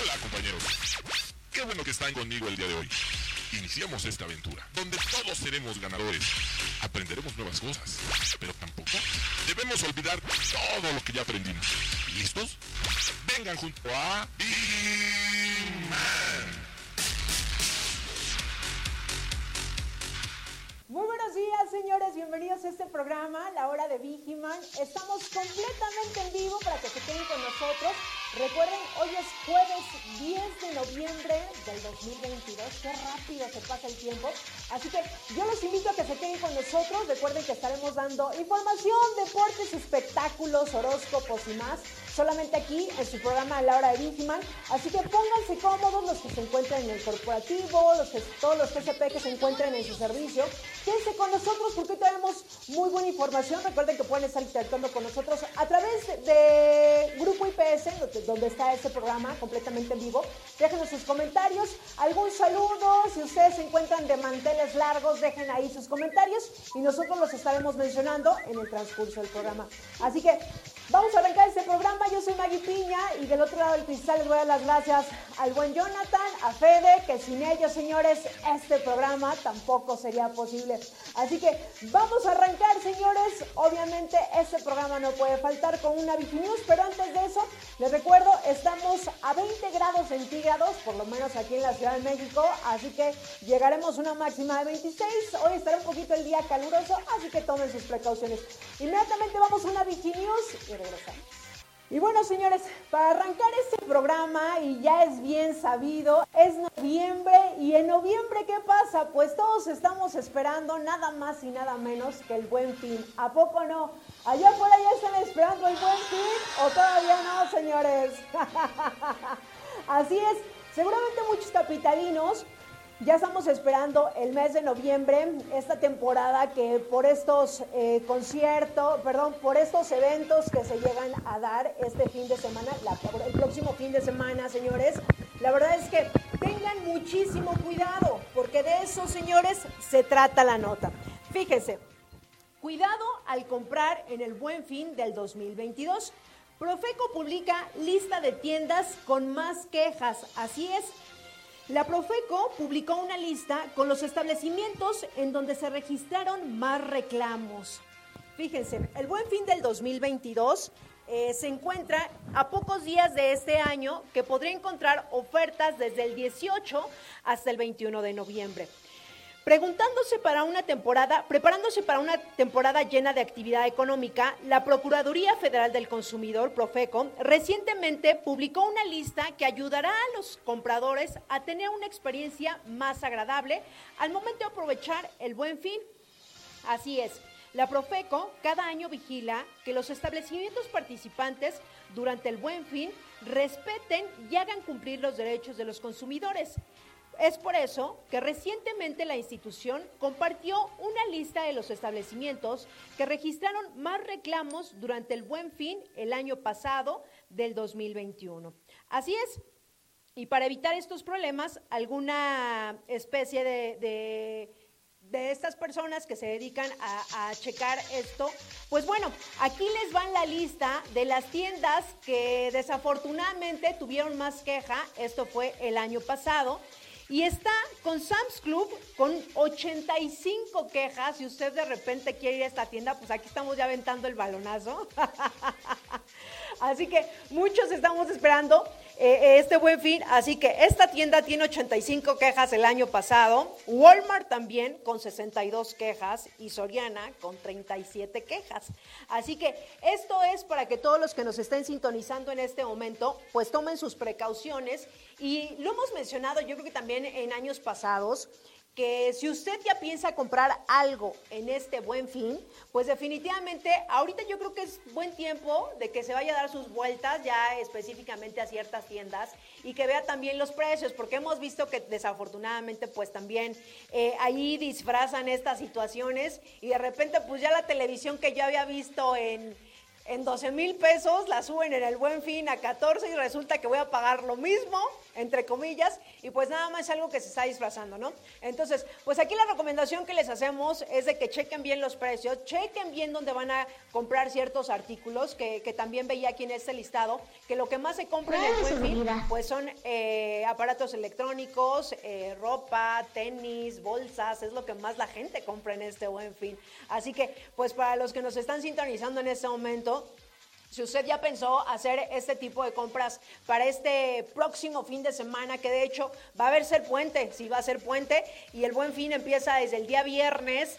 Hola compañeros. Qué bueno que están conmigo el día de hoy. Iniciamos esta aventura, donde todos seremos ganadores. Aprenderemos nuevas cosas, pero tampoco debemos olvidar todo lo que ya aprendimos. ¿Listos? Vengan junto a señores. Bienvenidos a este programa, La Hora de Vigiman. Estamos completamente en vivo para que se queden con nosotros. Recuerden, hoy es jueves 10 de noviembre del 2022. Qué rápido se pasa el tiempo. Así que yo los invito a que se queden con nosotros. Recuerden que estaremos dando información, deportes, espectáculos, horóscopos y más. Solamente aquí en su programa La Hora de. Así que pónganse cómodos los que se encuentran en el corporativo, los que, todos los PSP que se encuentren en su servicio. Quédense con nosotros porque hoy tenemos muy buena información. Recuerden que pueden estar interactuando con nosotros a través de Grupo IPS, donde, está este programa completamente en vivo. Déjenos sus comentarios, algún saludo. Si ustedes se encuentran de manteles largos, dejen ahí sus comentarios y nosotros los estaremos mencionando en el transcurso del programa. Así que vamos a arrancar este programa. Yo soy Maggie Piña y del otro lado del cristal les voy a dar las gracias al buen Jonathan, a Fede, que sin ellos, señores, este programa tampoco sería posible. Así que vamos a arrancar, señores. Obviamente este programa no puede faltar con una News, pero antes de eso, les recuerdo, estamos a 20 grados centígrados, por lo menos aquí en la Ciudad de México, así que llegaremos a una máxima de 26. Hoy estará un poquito el día caluroso, así que tomen sus precauciones. Inmediatamente vamos a una News y regresamos. Y bueno, señores, para arrancar este programa, y ya es bien sabido, es noviembre, y en noviembre, ¿qué pasa? Pues todos estamos esperando nada más y nada menos que el buen fin. ¿A poco no? ¿Allá afuera ya están esperando el buen fin o todavía no, señores? Así es, seguramente muchos capitalinos ya estamos esperando el mes de noviembre, esta temporada que por estos eh, conciertos, perdón, por estos eventos que se llegan a dar este fin de semana, el próximo fin de semana, señores, la verdad es que tengan muchísimo cuidado, porque de eso, señores, se trata la nota. Fíjense, cuidado al comprar en el buen fin del 2022. Profeco publica lista de tiendas con más quejas, así es. La Profeco publicó una lista con los establecimientos en donde se registraron más reclamos. Fíjense, el buen fin del 2022 eh, se encuentra a pocos días de este año que podría encontrar ofertas desde el 18 hasta el 21 de noviembre. Preguntándose para una temporada, preparándose para una temporada llena de actividad económica, la Procuraduría Federal del Consumidor, Profeco, recientemente publicó una lista que ayudará a los compradores a tener una experiencia más agradable al momento de aprovechar el buen fin. Así es, la Profeco cada año vigila que los establecimientos participantes durante el buen fin respeten y hagan cumplir los derechos de los consumidores. Es por eso que recientemente la institución compartió una lista de los establecimientos que registraron más reclamos durante el buen fin el año pasado del 2021. Así es. Y para evitar estos problemas, alguna especie de, de, estas personas que se dedican a, a, checar esto, pues bueno, aquí les van la lista de las tiendas que desafortunadamente tuvieron más queja. Esto fue el año pasado. Y está con Sam's Club con 85 quejas. Si usted de repente quiere ir a esta tienda, pues aquí estamos ya aventando el balonazo. Así que muchos estamos esperando eh, este buen fin. Así que esta tienda tiene 85 quejas el año pasado. Walmart también con 62 quejas y Soriana con 37 quejas. Así que esto es para que todos los que nos estén sintonizando en este momento, pues tomen sus precauciones. Y lo hemos mencionado yo creo que también en años pasados que si usted ya piensa comprar algo en este buen fin, pues definitivamente ahorita yo creo que es buen tiempo de que se vaya a dar sus vueltas ya específicamente a ciertas tiendas y que vea también los precios, porque hemos visto que desafortunadamente pues también eh, ahí disfrazan estas situaciones y de repente pues ya la televisión que yo había visto en en 12 mil pesos, la suben en el buen fin a 14 y resulta que voy a pagar lo mismo, entre comillas, y pues nada más es algo que se está disfrazando, ¿no? Entonces, pues aquí la recomendación que les hacemos es de que chequen bien los precios, chequen bien dónde van a comprar ciertos artículos, que, también veía aquí en este listado, que lo que más se compra en el buen fin, pues son eh, aparatos electrónicos, eh, ropa, tenis, bolsas, es lo que más la gente compra en este buen fin. Así que, pues para los que nos están sintonizando en este momento, si usted ya pensó hacer este tipo de compras para este próximo fin de semana, que de hecho va a haber ser puente, si va a ser puente, y el buen fin empieza desde el día viernes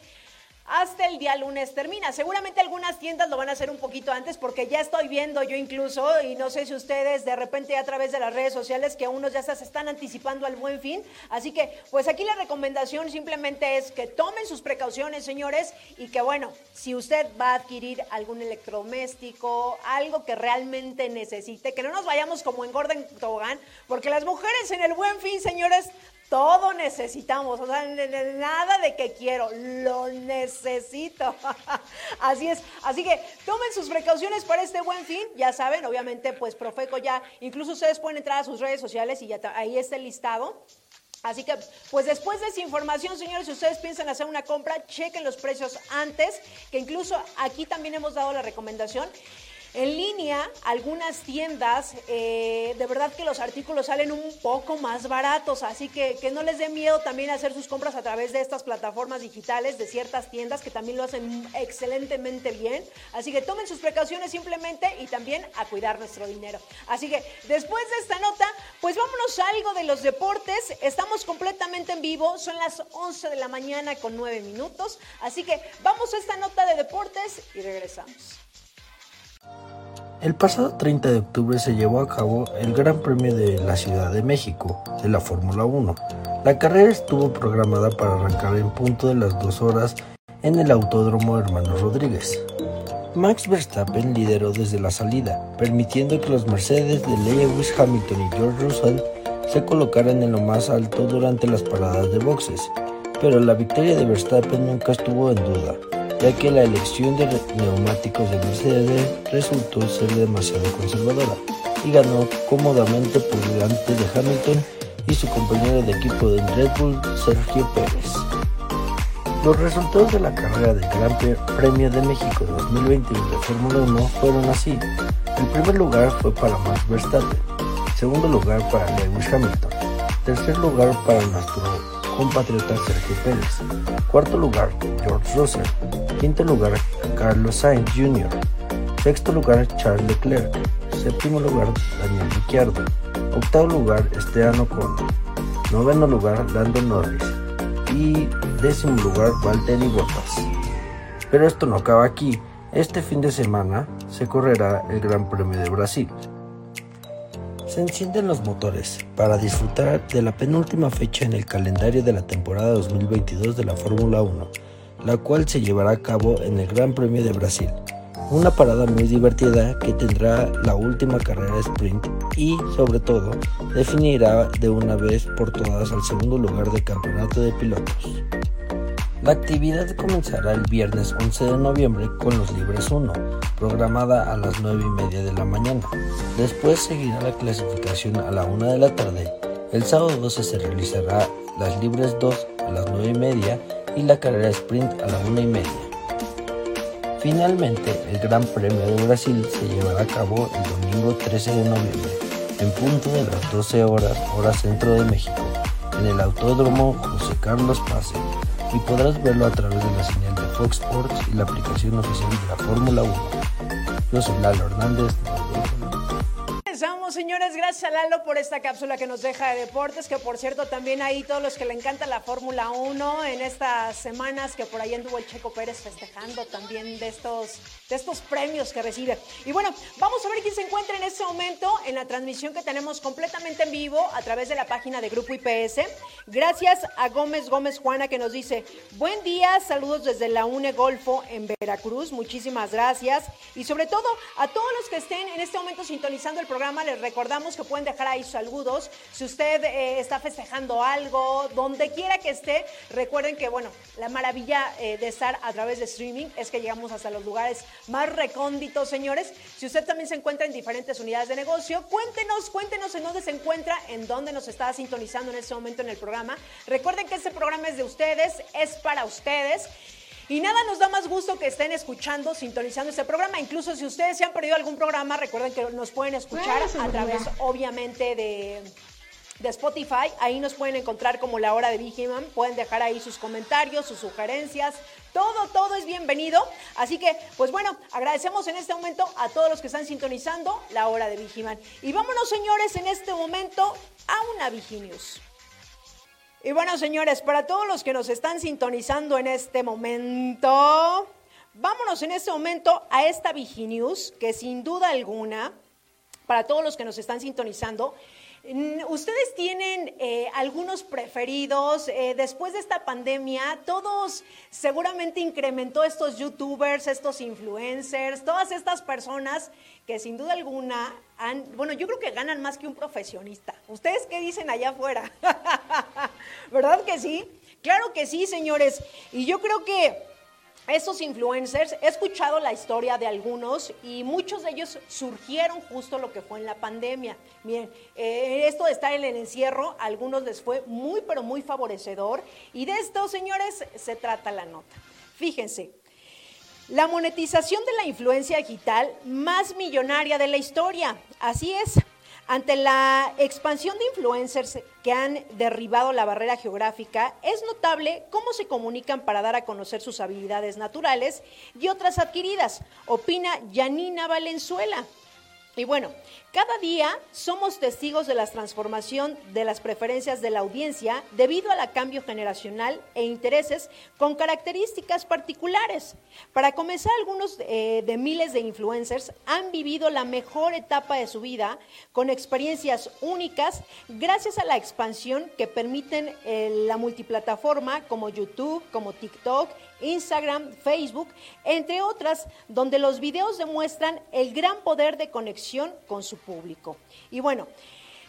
hasta el día lunes termina. Seguramente algunas tiendas lo van a hacer un poquito antes porque ya estoy viendo yo incluso, y no sé si ustedes de repente a través de las redes sociales que unos ya se están anticipando al buen fin. Así que pues aquí la recomendación simplemente es que tomen sus precauciones, señores, y que bueno, si usted va a adquirir algún electrodoméstico, algo que realmente necesite, que no nos vayamos como en Gordon Tobogán, porque las mujeres en el buen fin, señores, todo necesitamos, o sea, nada de que quiero, lo necesito. Así es, así que tomen sus precauciones para este buen fin, ya saben, obviamente pues Profeco ya, incluso ustedes pueden entrar a sus redes sociales y ya ahí está el listado. Así que, pues después de esa información, señores, si ustedes piensan hacer una compra, chequen los precios antes, que incluso aquí también hemos dado la recomendación en línea, algunas tiendas, eh, de verdad que los artículos salen un poco más baratos, así que que no les dé miedo también hacer sus compras a través de estas plataformas digitales de ciertas tiendas que también lo hacen excelentemente bien. Así que tomen sus precauciones simplemente y también a cuidar nuestro dinero. Así que después de esta nota, pues vámonos a algo de los deportes. Estamos completamente en vivo, son las 11 de la mañana con 9 minutos. Así que vamos a esta nota de deportes y regresamos. El pasado 30 de octubre se llevó a cabo el Gran Premio de la Ciudad de México de la Fórmula 1. La carrera estuvo programada para arrancar en punto de las dos horas en el Autódromo Hermanos Rodríguez. Max Verstappen lideró desde la salida, permitiendo que los Mercedes de Lewis Hamilton y George Russell se colocaran en lo más alto durante las paradas de boxes, pero la victoria de Verstappen nunca estuvo en duda ya que la elección de neumáticos de Mercedes resultó ser demasiado conservadora y ganó cómodamente por delante de Hamilton y su compañero de equipo de Red Bull, Sergio Pérez. Los resultados de la carrera del Gran Premio de México 2021 de Fórmula 1 fueron así. El primer lugar fue para Max Verstappen, segundo lugar para Lewis Hamilton, tercer lugar para nuestro compatriota Sergio Pérez, cuarto lugar George Russell, Quinto lugar, Carlos Sainz Jr. Sexto lugar, Charles Leclerc. Séptimo lugar, Daniel Ricciardo. Octavo lugar, Esteban Ocon. Noveno lugar, Lando Norris. Y décimo lugar, Valtteri Bottas. Pero esto no acaba aquí. Este fin de semana se correrá el Gran Premio de Brasil. Se encienden los motores para disfrutar de la penúltima fecha en el calendario de la temporada 2022 de la Fórmula 1 la cual se llevará a cabo en el Gran Premio de Brasil. Una parada muy divertida que tendrá la última carrera sprint y, sobre todo, definirá de una vez por todas al segundo lugar del campeonato de pilotos. La actividad comenzará el viernes 11 de noviembre con los Libres 1, programada a las 9 y media de la mañana. Después seguirá la clasificación a la 1 de la tarde. El sábado 12 se realizará las Libres 2 a las 9 y media y la carrera sprint a la una y media. Finalmente, el Gran Premio de Brasil se llevará a cabo el domingo 13 de noviembre, en punto de las 12 horas, hora centro de México, en el Autódromo José Carlos Pase, y podrás verlo a través de la señal de Fox Sports y la aplicación oficial de la Fórmula 1. Yo soy Lalo Hernández, señores, gracias a Lalo por esta cápsula que nos deja de deportes, que por cierto también ahí todos los que le encanta la Fórmula 1 en estas semanas que por ahí anduvo el Checo Pérez festejando también de estos, de estos premios que recibe. Y bueno, vamos a ver quién se encuentra en este momento en la transmisión que tenemos completamente en vivo a través de la página de Grupo IPS. Gracias a Gómez Gómez Juana que nos dice, buen día, saludos desde la UNE Golfo en Veracruz, muchísimas gracias. Y sobre todo a todos los que estén en este momento sintonizando el programa, les recordamos que pueden dejar ahí saludos. Si usted eh, está festejando algo, donde quiera que esté, recuerden que, bueno, la maravilla eh, de estar a través de streaming es que llegamos hasta los lugares más recónditos, señores. Si usted también se encuentra en diferentes unidades de negocio, cuéntenos, cuéntenos en dónde se encuentra, en dónde nos está sintonizando en este momento en el programa. Recuerden que este programa es de ustedes, es para ustedes. Y nada nos da más gusto que estén escuchando, sintonizando este programa. Incluso si ustedes se han perdido algún programa, recuerden que nos pueden escuchar a través, obviamente, de, de Spotify. Ahí nos pueden encontrar como La Hora de Vigiman. Pueden dejar ahí sus comentarios, sus sugerencias. Todo, todo es bienvenido. Así que, pues bueno, agradecemos en este momento a todos los que están sintonizando La Hora de Vigiman. Y vámonos, señores, en este momento a una Viginews. Y bueno, señores, para todos los que nos están sintonizando en este momento, vámonos en este momento a esta Viginews, que sin duda alguna, para todos los que nos están sintonizando, ¿Ustedes tienen eh, algunos preferidos? Eh, después de esta pandemia, todos seguramente incrementó estos youtubers, estos influencers, todas estas personas que sin duda alguna bueno, yo creo que ganan más que un profesionista. ¿Ustedes qué dicen allá afuera? ¿Verdad que sí? Claro que sí, señores. Y yo creo que estos influencers, he escuchado la historia de algunos y muchos de ellos surgieron justo lo que fue en la pandemia. Miren, eh, esto de estar en el encierro, a algunos les fue muy, pero muy favorecedor. Y de esto, señores, se trata la nota. Fíjense, la monetización de la influencia digital más millonaria de la historia. Así es. Ante la expansión de influencers que han derribado la barrera geográfica, es notable cómo se comunican para dar a conocer sus habilidades naturales y otras adquiridas, opina Janina Valenzuela. Y bueno, cada día somos testigos de la transformación de las preferencias de la audiencia debido al cambio generacional e intereses con características particulares. Para comenzar, algunos eh, de miles de influencers han vivido la mejor etapa de su vida con experiencias únicas gracias a la expansión que permiten eh, la multiplataforma como YouTube, como TikTok Instagram, Facebook, entre otras, donde los videos demuestran el gran poder de conexión con su público. Y bueno,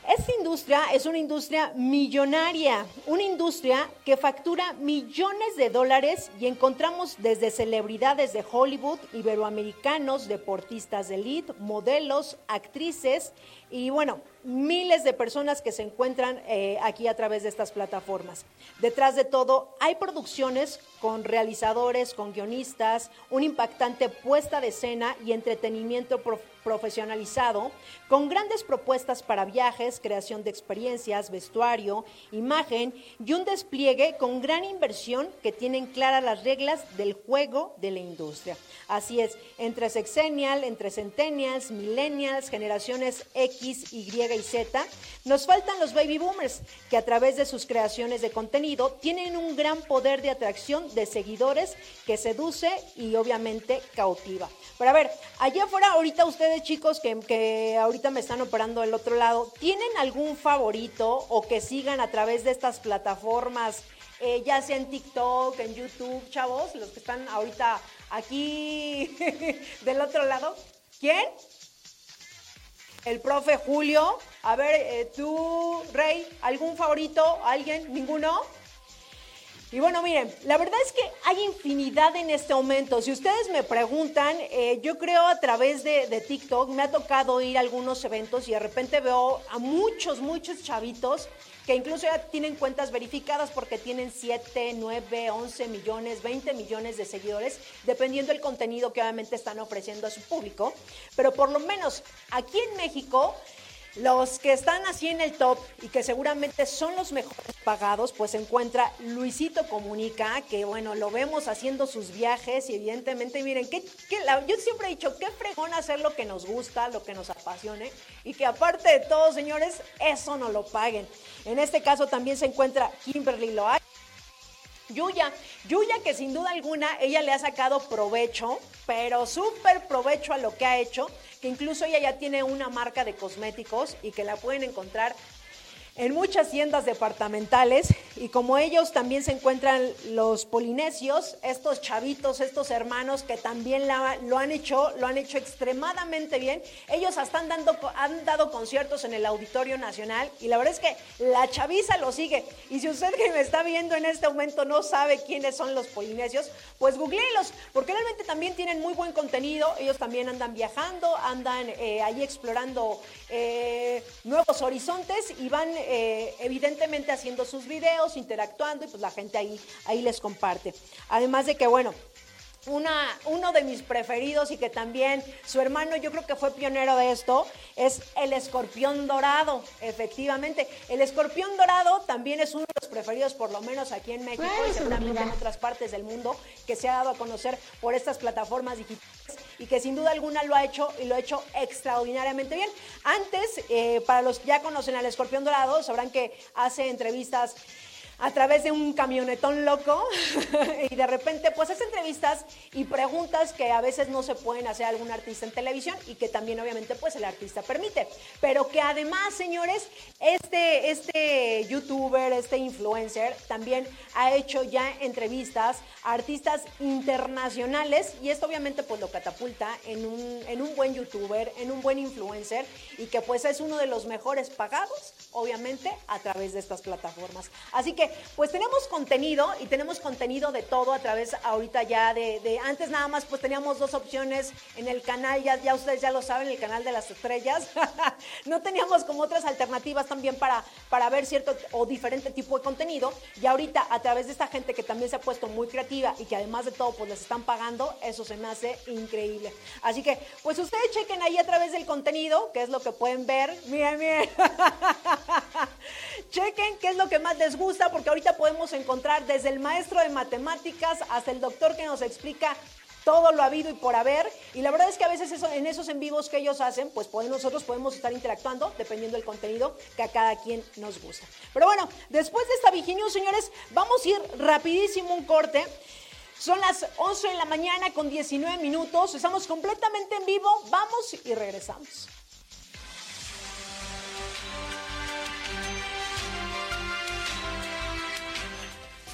esta industria es una industria millonaria, una industria que factura millones de dólares y encontramos desde celebridades de Hollywood, iberoamericanos, deportistas de elite, modelos, actrices y bueno, miles de personas que se encuentran eh, aquí a través de estas plataformas. Detrás de todo, hay producciones con realizadores, con guionistas, una impactante puesta de escena y entretenimiento profesionalizado, con grandes propuestas para viajes, creación de experiencias, vestuario, imagen y un despliegue con gran inversión que tienen claras las reglas del juego de la industria. Así es, entre sexennial, entre centennials, millennials, generaciones X, Y y Z, nos faltan los baby boomers, que a través de sus creaciones de contenido tienen un gran poder de atracción de seguidores que seduce y obviamente cautiva. Pero a ver, allá afuera, ahorita ustedes chicos que, que ahorita me están operando del otro lado, ¿tienen algún favorito o que sigan a través de estas plataformas? Eh, ya sea en TikTok, en YouTube, chavos, los que están ahorita aquí del otro lado. ¿Quién? El profe Julio. A ver, eh, tú, Rey, ¿algún favorito? ¿Alguien? ¿Ninguno? Y bueno, miren, la verdad es que hay infinidad en este momento. Si ustedes me preguntan, eh, yo creo a través de, de, TikTok me ha tocado ir a algunos eventos y de repente veo a muchos, muchos chavitos que incluso ya tienen cuentas verificadas porque tienen 7, 9, 11 millones, 20 millones de seguidores, dependiendo del contenido que obviamente están ofreciendo a su público. Pero por lo menos aquí en México los que están así en el top y que seguramente son los mejores pagados, pues se encuentra Luisito Comunica, que bueno, lo vemos haciendo sus viajes y evidentemente, miren, que, yo siempre he dicho, qué fregón hacer lo que nos gusta, lo que nos apasione y que aparte de todo, señores, eso no lo paguen. En este caso también se encuentra Kimberly Loay. Yuya, Yuya que sin duda alguna ella le ha sacado provecho, pero súper provecho a lo que ha hecho, que incluso ella ya tiene una marca de cosméticos y que la pueden encontrar en muchas tiendas departamentales y como ellos también se encuentran los polinesios, estos chavitos, estos hermanos que también lo han hecho, lo han hecho extremadamente bien. Ellos hasta han, dando, han dado conciertos en el Auditorio Nacional y la verdad es que la chaviza lo sigue. Y si usted que me está viendo en este momento no sabe quiénes son los polinesios, pues googleelos, porque realmente también tienen muy buen contenido. Ellos también andan viajando, andan eh, ahí explorando eh, nuevos horizontes y van evidentemente haciendo sus videos, interactuando y pues la gente ahí, ahí les comparte. Además de que, bueno, una, uno de mis preferidos y que también su hermano yo creo que fue pionero de esto es el escorpión dorado, efectivamente. El escorpión dorado también es uno de los preferidos por lo menos aquí en México y seguramente en otras partes del mundo que se ha dado a conocer por estas plataformas digitales y que sin duda alguna lo ha hecho y lo ha hecho extraordinariamente bien. Antes, eh, para los que ya conocen al escorpión dorado, sabrán que hace entrevistas a través de un camionetón loco y de repente pues hace entrevistas y preguntas que a veces no se pueden hacer algún artista en televisión y que también obviamente pues el artista permite, pero que además señores, este, este youtuber, este influencer también ha hecho ya entrevistas a artistas internacionales y esto obviamente pues lo catapulta en un, en un buen youtuber, en un buen influencer y que pues es uno de los mejores pagados obviamente a través de estas plataformas. Así que pues tenemos contenido y tenemos contenido de todo a través ahorita ya de, antes nada más pues teníamos dos opciones en el canal, ya, ya ustedes ya lo saben, el canal de las estrellas. no teníamos como otras alternativas también para, para ver cierto o diferente tipo de contenido y ahorita a través de esta gente que también se ha puesto muy creativa y que además de todo pues les están pagando, eso se me hace increíble. Así que pues ustedes chequen ahí a través del contenido, que es lo que pueden ver. Miren, miren. chequen qué es lo que más les gusta porque ahorita podemos encontrar desde el maestro de matemáticas hasta el doctor que nos explica todo lo habido y por haber. Y la verdad es que a veces en esos en vivos que ellos hacen, pues nosotros podemos estar interactuando dependiendo del contenido que a cada quien nos gusta. Pero bueno, después de esta Viginews, señores, vamos a ir rapidísimo un corte. Son las 11 de la mañana con 19 minutos. Estamos completamente en vivo. Vamos y regresamos.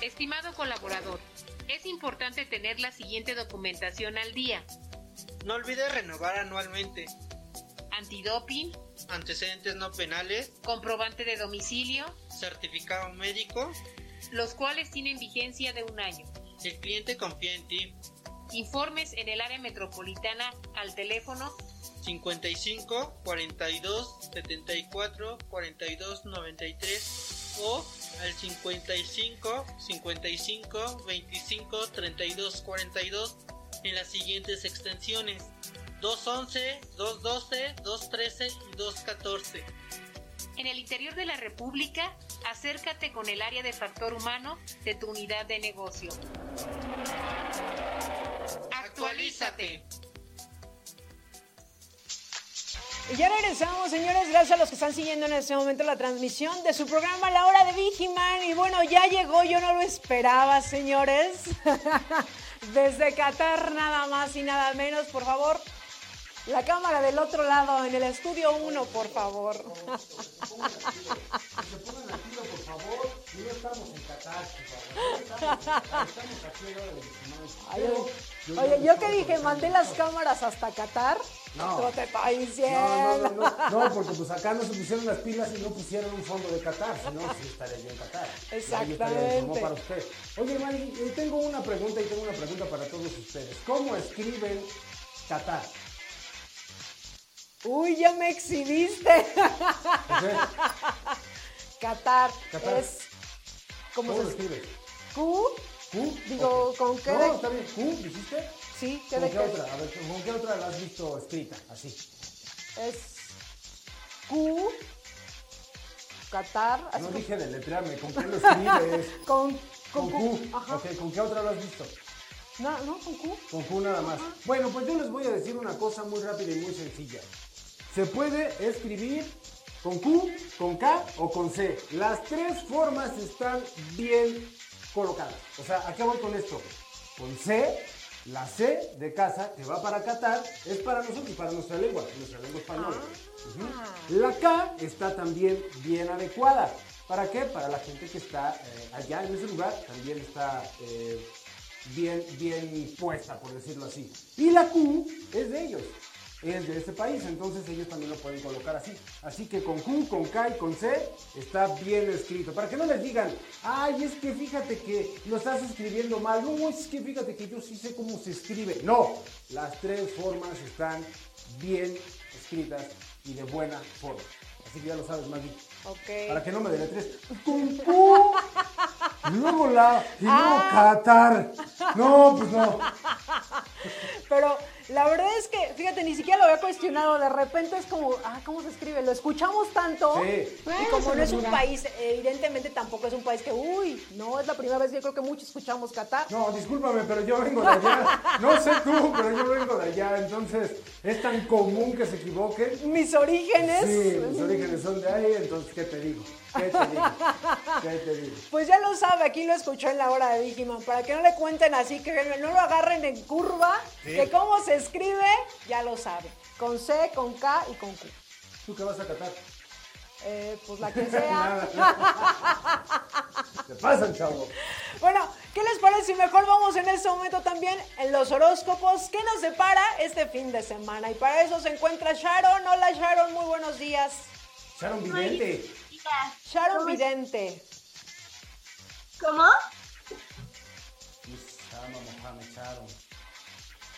Estimado colaborador, es importante tener la siguiente documentación al día. No olvides renovar anualmente. Antidoping. Antecedentes no penales. Comprobante de domicilio. Certificado médico. Los cuales tienen vigencia de un año. El cliente confía en ti. Informes en el área metropolitana al teléfono 55 42 74 42 93 o al 55 55 25 32 42 en las siguientes extensiones 211, 212, 213 y 214. En el interior de la República, acércate con el área de factor humano de tu unidad de negocio. Actualízate. Y ya regresamos, señores, gracias a los que están siguiendo en este momento la transmisión de su programa La Hora de Vigiman. Y bueno, ya llegó, yo no lo esperaba, señores. Desde Qatar, nada más y nada menos, por favor. La cámara del otro lado, en el estudio 1, por favor. Oye, yo que dije, mandé las cámaras hasta Qatar. No. No te. No, no, no, no, porque pues acá no se pusieron las pilas y no pusieron un fondo de Qatar, si no, sí estaría yo en Qatar. Exactamente. para usted. Oye, Mari, eh, tengo una pregunta y tengo una pregunta para todos ustedes. ¿Cómo escriben Qatar? Uy, ya me exhibiste. Qatar, Qatar. es... ¿Cómo, ¿Cómo se escribe? Q. ¿Q? Digo, ¿con qué? No, está bien. ¿Q dijiste? Sí, ¿qué ¿Con qué, otra? A ver, ¿con qué otra la has visto escrita? Así. Es Q, Qatar. No dije de letrearme, ¿con qué lo escribes? con, con, Q. Ajá. Ok, ¿con qué otra lo has visto? No, no, con Q. Con Q nada más. Bueno, pues yo les voy a decir una cosa muy rápida y muy sencilla. Se puede escribir con Q, con K o con C. Las tres formas están bien colocadas. O sea, ¿a qué voy con esto? Con C, la C de casa que va para Qatar es para nosotros y para nuestra lengua, nuestra lengua española. La K está también bien adecuada. ¿Para qué? Para la gente que está eh, allá en ese lugar, también está eh, bien, bien puesta, por decirlo así. Y la Q es de ellos, es de este país, entonces ellos también lo pueden colocar así. Así que con Q, con K y con C está bien escrito. Para que no les digan, ay, es que fíjate que lo estás escribiendo mal. No, es que fíjate que yo sí sé cómo se escribe. No, las tres formas están bien escritas y de buena forma. Así que ya lo sabes, Maggie. Ok. Para que no me deletres. Con Q. Y luego la. Y luego Qatar. No, pues no. Pero la verdad es que, fíjate, ni siquiera lo había cuestionado. De repente es como, ah, ¿cómo se escribe? Lo escuchamos tanto. Sí. Y como no es un país, evidentemente tampoco es un país que, uy, no es la primera vez. Yo creo que muchos escuchamos Qatar. No, discúlpame, pero yo vengo de allá. No sé tú, pero yo vengo de allá. Entonces, es tan común que se equivoquen. Mis orígenes. Sí, mis orígenes son de ahí, entonces, ¿qué te digo? ¿Qué te digo? ¿Qué te digo? Pues ya lo sabe, aquí lo escuchó en la hora de Digimon. Para que no le cuenten así, que no lo agarren en curva, Sí. que cómo se escribe, ya lo sabe. Con C, con K y con Q. ¿Tú qué vas a catar? Eh, pues la que sea. Te pasan, chavo. Bueno, ¿qué les parece si mejor vamos en este momento también en los horóscopos? ¿Qué nos separa este fin de semana? Y para eso se encuentra Sharon. Hola Sharon, muy buenos días. Sharon Vidente. Sharon ¿Cómo? Vidente. ¿Cómo?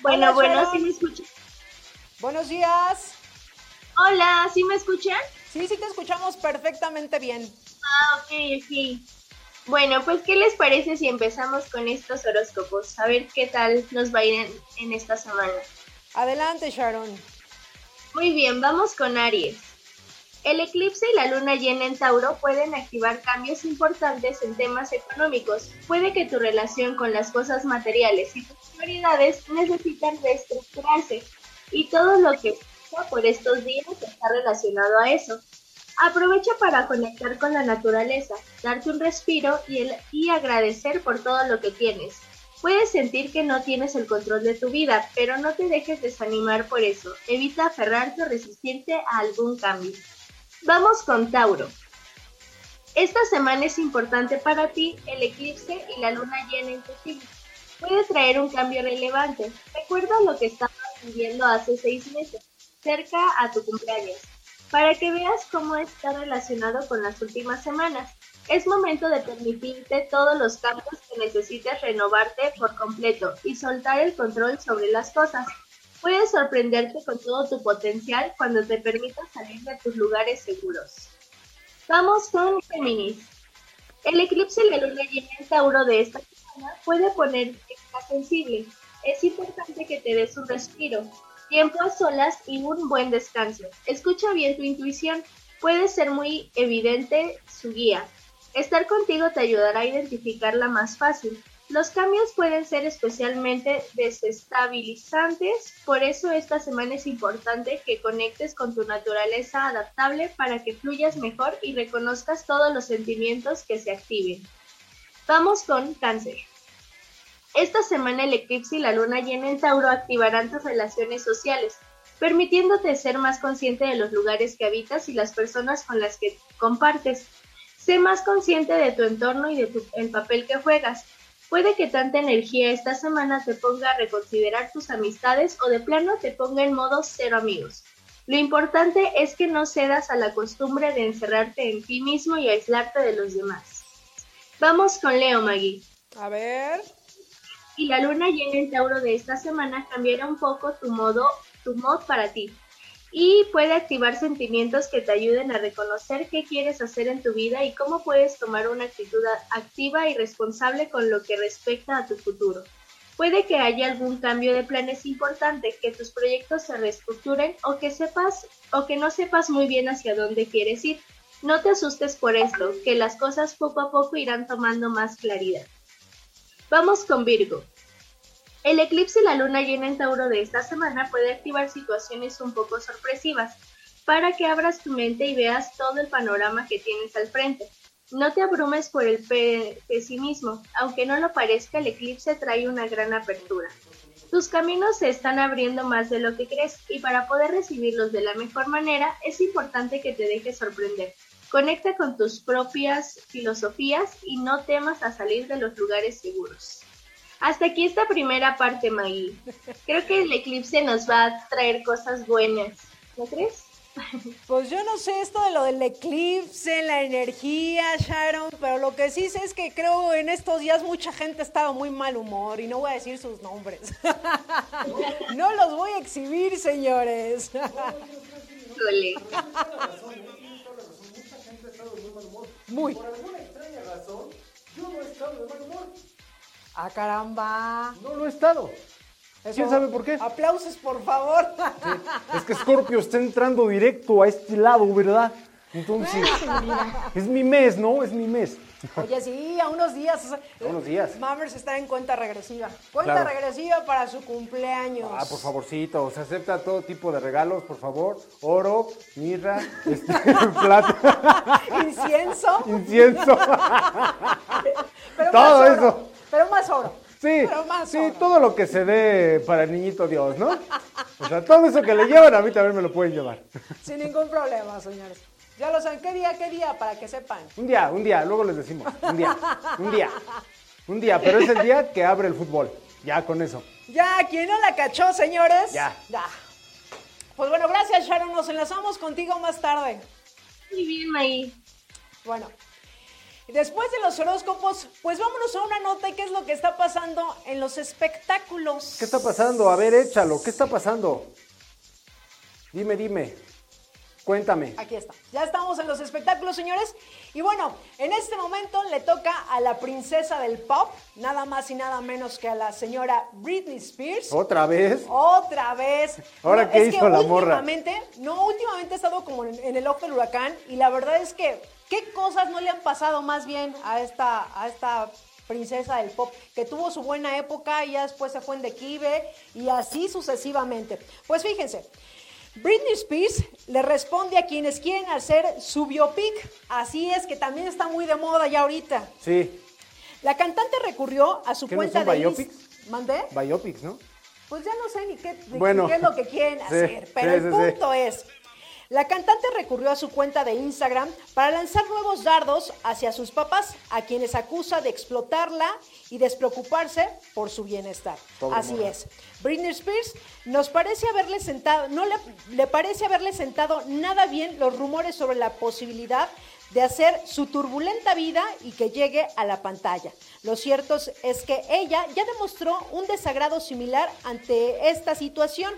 Bueno, Hola, bueno, Sharon. ¿sí me escuchan? Buenos días. Hola, ¿sí me escuchan? Sí, sí te escuchamos perfectamente bien. Ah, ok, ok. Bueno, pues, ¿qué les parece si empezamos con estos horóscopos? A ver qué tal nos va a ir en, en esta semana. Adelante Sharon. Muy bien, vamos con Aries. El eclipse y la luna llena en Tauro pueden activar cambios importantes en temas económicos. Puede que tu relación con las cosas materiales y tus prioridades necesitan reestructurarse y todo lo que pasa por estos días está relacionado a eso. Aprovecha para conectar con la naturaleza, darte un respiro y, y agradecer por todo lo que tienes. Puedes sentir que no tienes el control de tu vida, pero no te dejes desanimar por eso. Evita aferrarte o resistirte a algún cambio. Vamos con Tauro. Esta semana es importante para ti el eclipse y la luna llena en tu. Puede traer un cambio relevante. Recuerda lo que estabas viviendo hace seis meses, cerca a tu cumpleaños, para que veas cómo está relacionado con las últimas semanas. Es momento de permitirte todos los cambios que necesites renovarte por completo y soltar el control sobre las cosas. Puedes sorprenderte con todo tu potencial cuando te permitas salir de tus lugares seguros. Vamos con Géminis. El eclipse y la luna llena en Tauro de esta semana puede ponerte más sensible. Es importante que te des un respiro, tiempo a solas y un buen descanso. Escucha bien tu intuición. Puede ser muy evidente su guía. Estar contigo te ayudará a identificarla más fácil. Los cambios pueden ser especialmente desestabilizantes, por eso esta semana es importante que conectes con tu naturaleza adaptable para que fluyas mejor y reconozcas todos los sentimientos que se activen. Vamos con cáncer. Esta semana el eclipse y la luna llena en Tauro activarán tus relaciones sociales, permitiéndote ser más consciente de los lugares que habitas y las personas con las que compartes. Sé más consciente de tu entorno y de tu- el papel que juegas. Puede que tanta energía esta semana te ponga a reconsiderar tus amistades o de plano te ponga en modo cero amigos. Lo importante es que no cedas a la costumbre de encerrarte en ti mismo y aislarte de los demás. Vamos con Leo Magui. A ver. Y la luna llena en Tauro de esta semana cambiará un poco tu modo, tu mod para ti. Y puede activar sentimientos que te ayuden a reconocer qué quieres hacer en tu vida y cómo puedes tomar una actitud activa y responsable con lo que respecta a tu futuro. Puede que haya algún cambio de planes importante, que tus proyectos se reestructuren o que sepas o que no sepas muy bien hacia dónde quieres ir. No te asustes por esto, que las cosas poco a poco irán tomando más claridad. Vamos con Virgo. El eclipse y la luna llena en Tauro de esta semana puede activar situaciones un poco sorpresivas para que abras tu mente y veas todo el panorama que tienes al frente. No te abrumes por el pe- pesimismo, aunque no lo parezca, el eclipse trae una gran apertura. Tus caminos se están abriendo más de lo que crees y para poder recibirlos de la mejor manera es importante que te dejes sorprender. Conecta con tus propias filosofías y no temas a salir de los lugares seguros. Hasta aquí esta primera parte, Maggie. Creo que el eclipse nos va a traer cosas buenas. ¿No crees? Pues yo no sé esto de lo del eclipse, la energía, Sharon, pero lo que sí sé es que creo en estos días mucha gente ha estado muy mal humor y no voy a decir sus nombres. No los voy a exhibir, señores. Muy. Por alguna extraña razón, yo no he estado de mal humor. Ah, caramba. No lo he estado. ¿Quién sabe por qué? Aplausos, por favor. Es que Scorpio está entrando directo a este lado, ¿verdad? Entonces, es mi mes, ¿no? Es mi mes. Oye, sí, a unos días. o sea, A unos días. Mammers está en cuenta regresiva. Cuenta Claro. regresiva para su cumpleaños. Ah, por favorcito, se acepta todo tipo de regalos, por favor. Oro, mirra, este, plata, Incienso. incienso. pero todo oro, eso. Pero más oro. Sí, Pero más sí, oro. todo lo que se dé para el niñito Dios, ¿no? O sea, todo eso que le llevan a mí también me lo pueden llevar. Sin ningún problema, señores. Ya lo saben. ¿Qué día, qué día? Para que sepan. Un día, un día, luego les decimos. Un día, un día, un día, pero es el día que abre el fútbol. Ya con eso. Ya, ¿quién no la cachó, señores? Ya. Ya. Pues bueno, gracias, Sharon. Nos enlazamos contigo más tarde. Muy bien, Maggie. Bueno, y después de los horóscopos, pues vámonos a una nota y qué es lo que está pasando en los espectáculos. ¿Qué está pasando? A ver, échalo. ¿Qué está pasando? Dime, dime. Cuéntame. Aquí está. Ya estamos en los espectáculos, señores. Y bueno, en este momento le toca a la princesa del pop, nada más y nada menos que a la señora Britney Spears. ¿Otra vez? Otra vez. ¿Ahora No, qué es hizo que la morra? últimamente, no, últimamente ha estado como en, en el ojo del huracán y la verdad es que, ¿qué cosas no le han pasado más bien a esta, a esta princesa del pop? Que tuvo su buena época y ya después se fue en declive y así sucesivamente. Pues fíjense. Britney Spears le responde a quienes quieren hacer su biopic. Así es que también está muy de moda ya ahorita. Sí. La cantante recurrió a su ¿Qué no cuenta son de biopics? ¿Mandé? Biopics, ¿no? Pues ya no sé ni qué, Bueno. ni qué es lo que quieren Sí, hacer, pero sí, el sí, punto es, la cantante recurrió a su cuenta de Instagram para lanzar nuevos dardos hacia sus papás, a quienes acusa de explotarla y despreocuparse por su bienestar. Así es. Britney Spears nos parece haberle sentado, no le, le parece haberle sentado nada bien los rumores sobre la posibilidad de hacer su turbulenta vida y que llegue a la pantalla. Lo cierto es que ella ya demostró un desagrado similar ante esta situación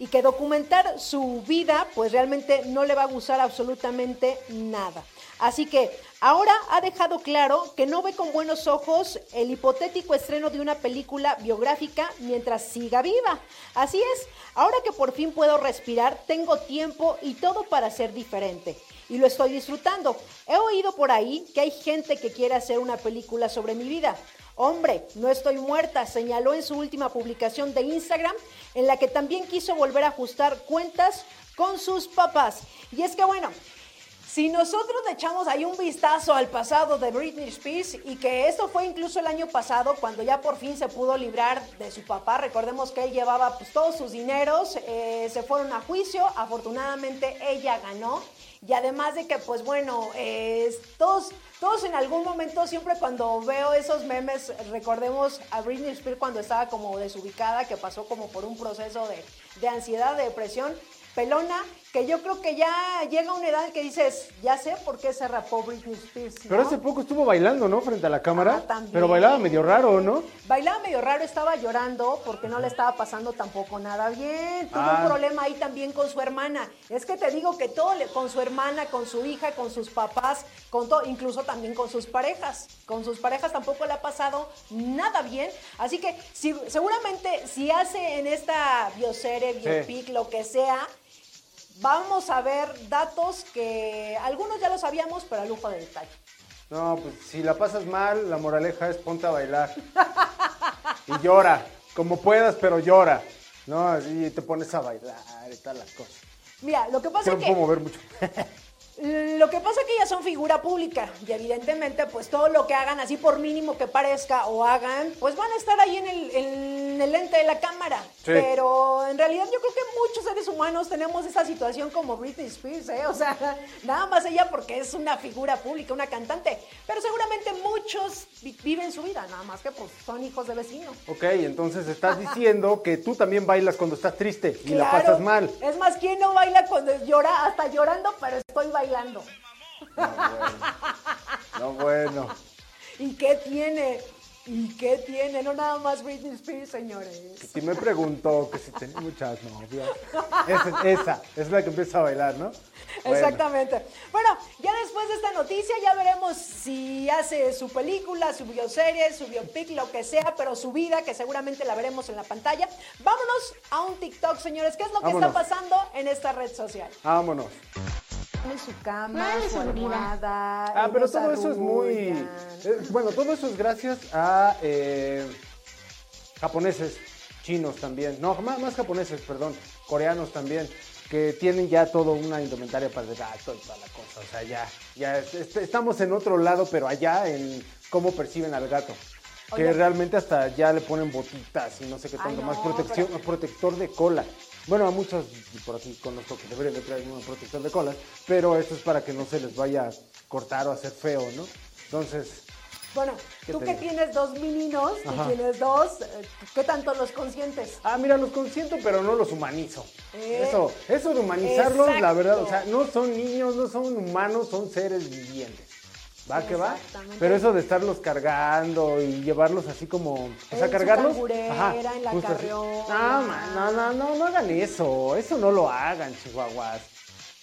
y que documentar su vida pues realmente no le va a gustar absolutamente nada. Así que ahora ha dejado claro que no ve con buenos ojos el hipotético estreno de una película biográfica mientras siga viva. Así es, ahora que por fin puedo respirar, tengo tiempo y todo para ser diferente. Y lo estoy disfrutando. He oído por ahí que hay gente que quiere hacer una película sobre mi vida. Hombre, no estoy muerta, señaló en su última publicación de Instagram, en la que también quiso volver a ajustar cuentas con sus papás. Y es que bueno, si nosotros echamos ahí un vistazo al pasado de Britney Spears y que esto fue incluso el año pasado cuando ya por fin se pudo librar de su papá, recordemos que él llevaba pues, todos sus dineros, eh, se fueron a juicio, afortunadamente ella ganó y además de que pues bueno, eh, todos, todos en algún momento siempre cuando veo esos memes recordemos a Britney Spears cuando estaba como desubicada, que pasó como por un proceso de, de ansiedad, de depresión pelona, que yo creo que ya llega una edad que dices, ya sé por qué se rapó Britney Spears. ¿no? Pero hace poco estuvo bailando, ¿no? Frente a la cámara. Ah, también. Pero bailaba medio raro, ¿no? Bailaba medio raro, estaba llorando porque no le estaba pasando tampoco nada bien. Tuvo Ah. un problema ahí también con su hermana. Es que te digo que todo, le- con su hermana, con su hija, con sus papás, con todo, incluso también con sus parejas. Con sus parejas tampoco le ha pasado nada bien. Así que si, seguramente si hace en esta bioserie, biopic, lo que sea, vamos a ver datos que algunos ya lo sabíamos, pero a lujo de detalle. No, pues si la pasas mal, la moraleja es ponte a bailar. Y llora, como puedas, pero llora. No, así te pones a bailar y tal las cosas. Mira, lo que pasa es que... puedo mover mucho. Lo que pasa es que ellas son figura pública y evidentemente pues todo lo que hagan así por mínimo que parezca o hagan pues van a estar ahí en el, en el lente de la cámara. Pero en realidad yo creo que muchos seres humanos tenemos esa situación como Britney Spears, ¿eh? O sea, nada más ella porque es una figura pública, una cantante. Pero seguramente muchos viven su vida, nada más que pues son hijos de vecinos. Ok, entonces estás diciendo que tú también bailas cuando estás triste y la pasas mal. Es más, ¿quién no baila cuando llora? Hasta llorando, pero estoy bailando. No bueno. No bueno. ¿Y qué tiene? ¿Y qué tiene? No nada más Britney Spears, señores. Si me preguntó que si tenía muchas novias. Esa, esa, es la que empieza a bailar, ¿no? Exactamente. Bueno, ya después de esta noticia ya veremos si hace su película, su bioserie, su biopic, lo que sea, pero su vida, que seguramente la veremos en la pantalla. Vámonos a un TikTok, señores. ¿Qué es lo que está pasando en esta red social? Vámonos en su cama, su almohada. Ah, pero todo eso es muy. Eh, bueno, todo eso es gracias a eh, japoneses, chinos también. No, más, más japoneses, perdón. Coreanos también. Que tienen ya todo una indumentaria para el gato y toda la cosa. O sea, ya, ya estamos en otro lado, pero allá en cómo perciben al gato. Que realmente hasta ya le ponen botitas y no sé qué tanto más protección, protector de cola. Bueno, a muchos por aquí conozco que deberían de traer un protector de colas, pero esto es para que no se les vaya a cortar o hacer feo, ¿no? Entonces... Bueno, tú que tienes dos meninos y tienes dos, eh, ¿qué tanto los consientes? Ah, mira, los consiento, pero no los humanizo. Eh, eso, eso de humanizarlos, la verdad, o sea, no son niños, no son humanos, son seres vivientes. Va que va. Pero eso de estarlos cargando y llevarlos así como. O sea, cargarlos. Ajá, en la No, no, no, no, no hagan eso. Eso no lo hagan, chihuahuas.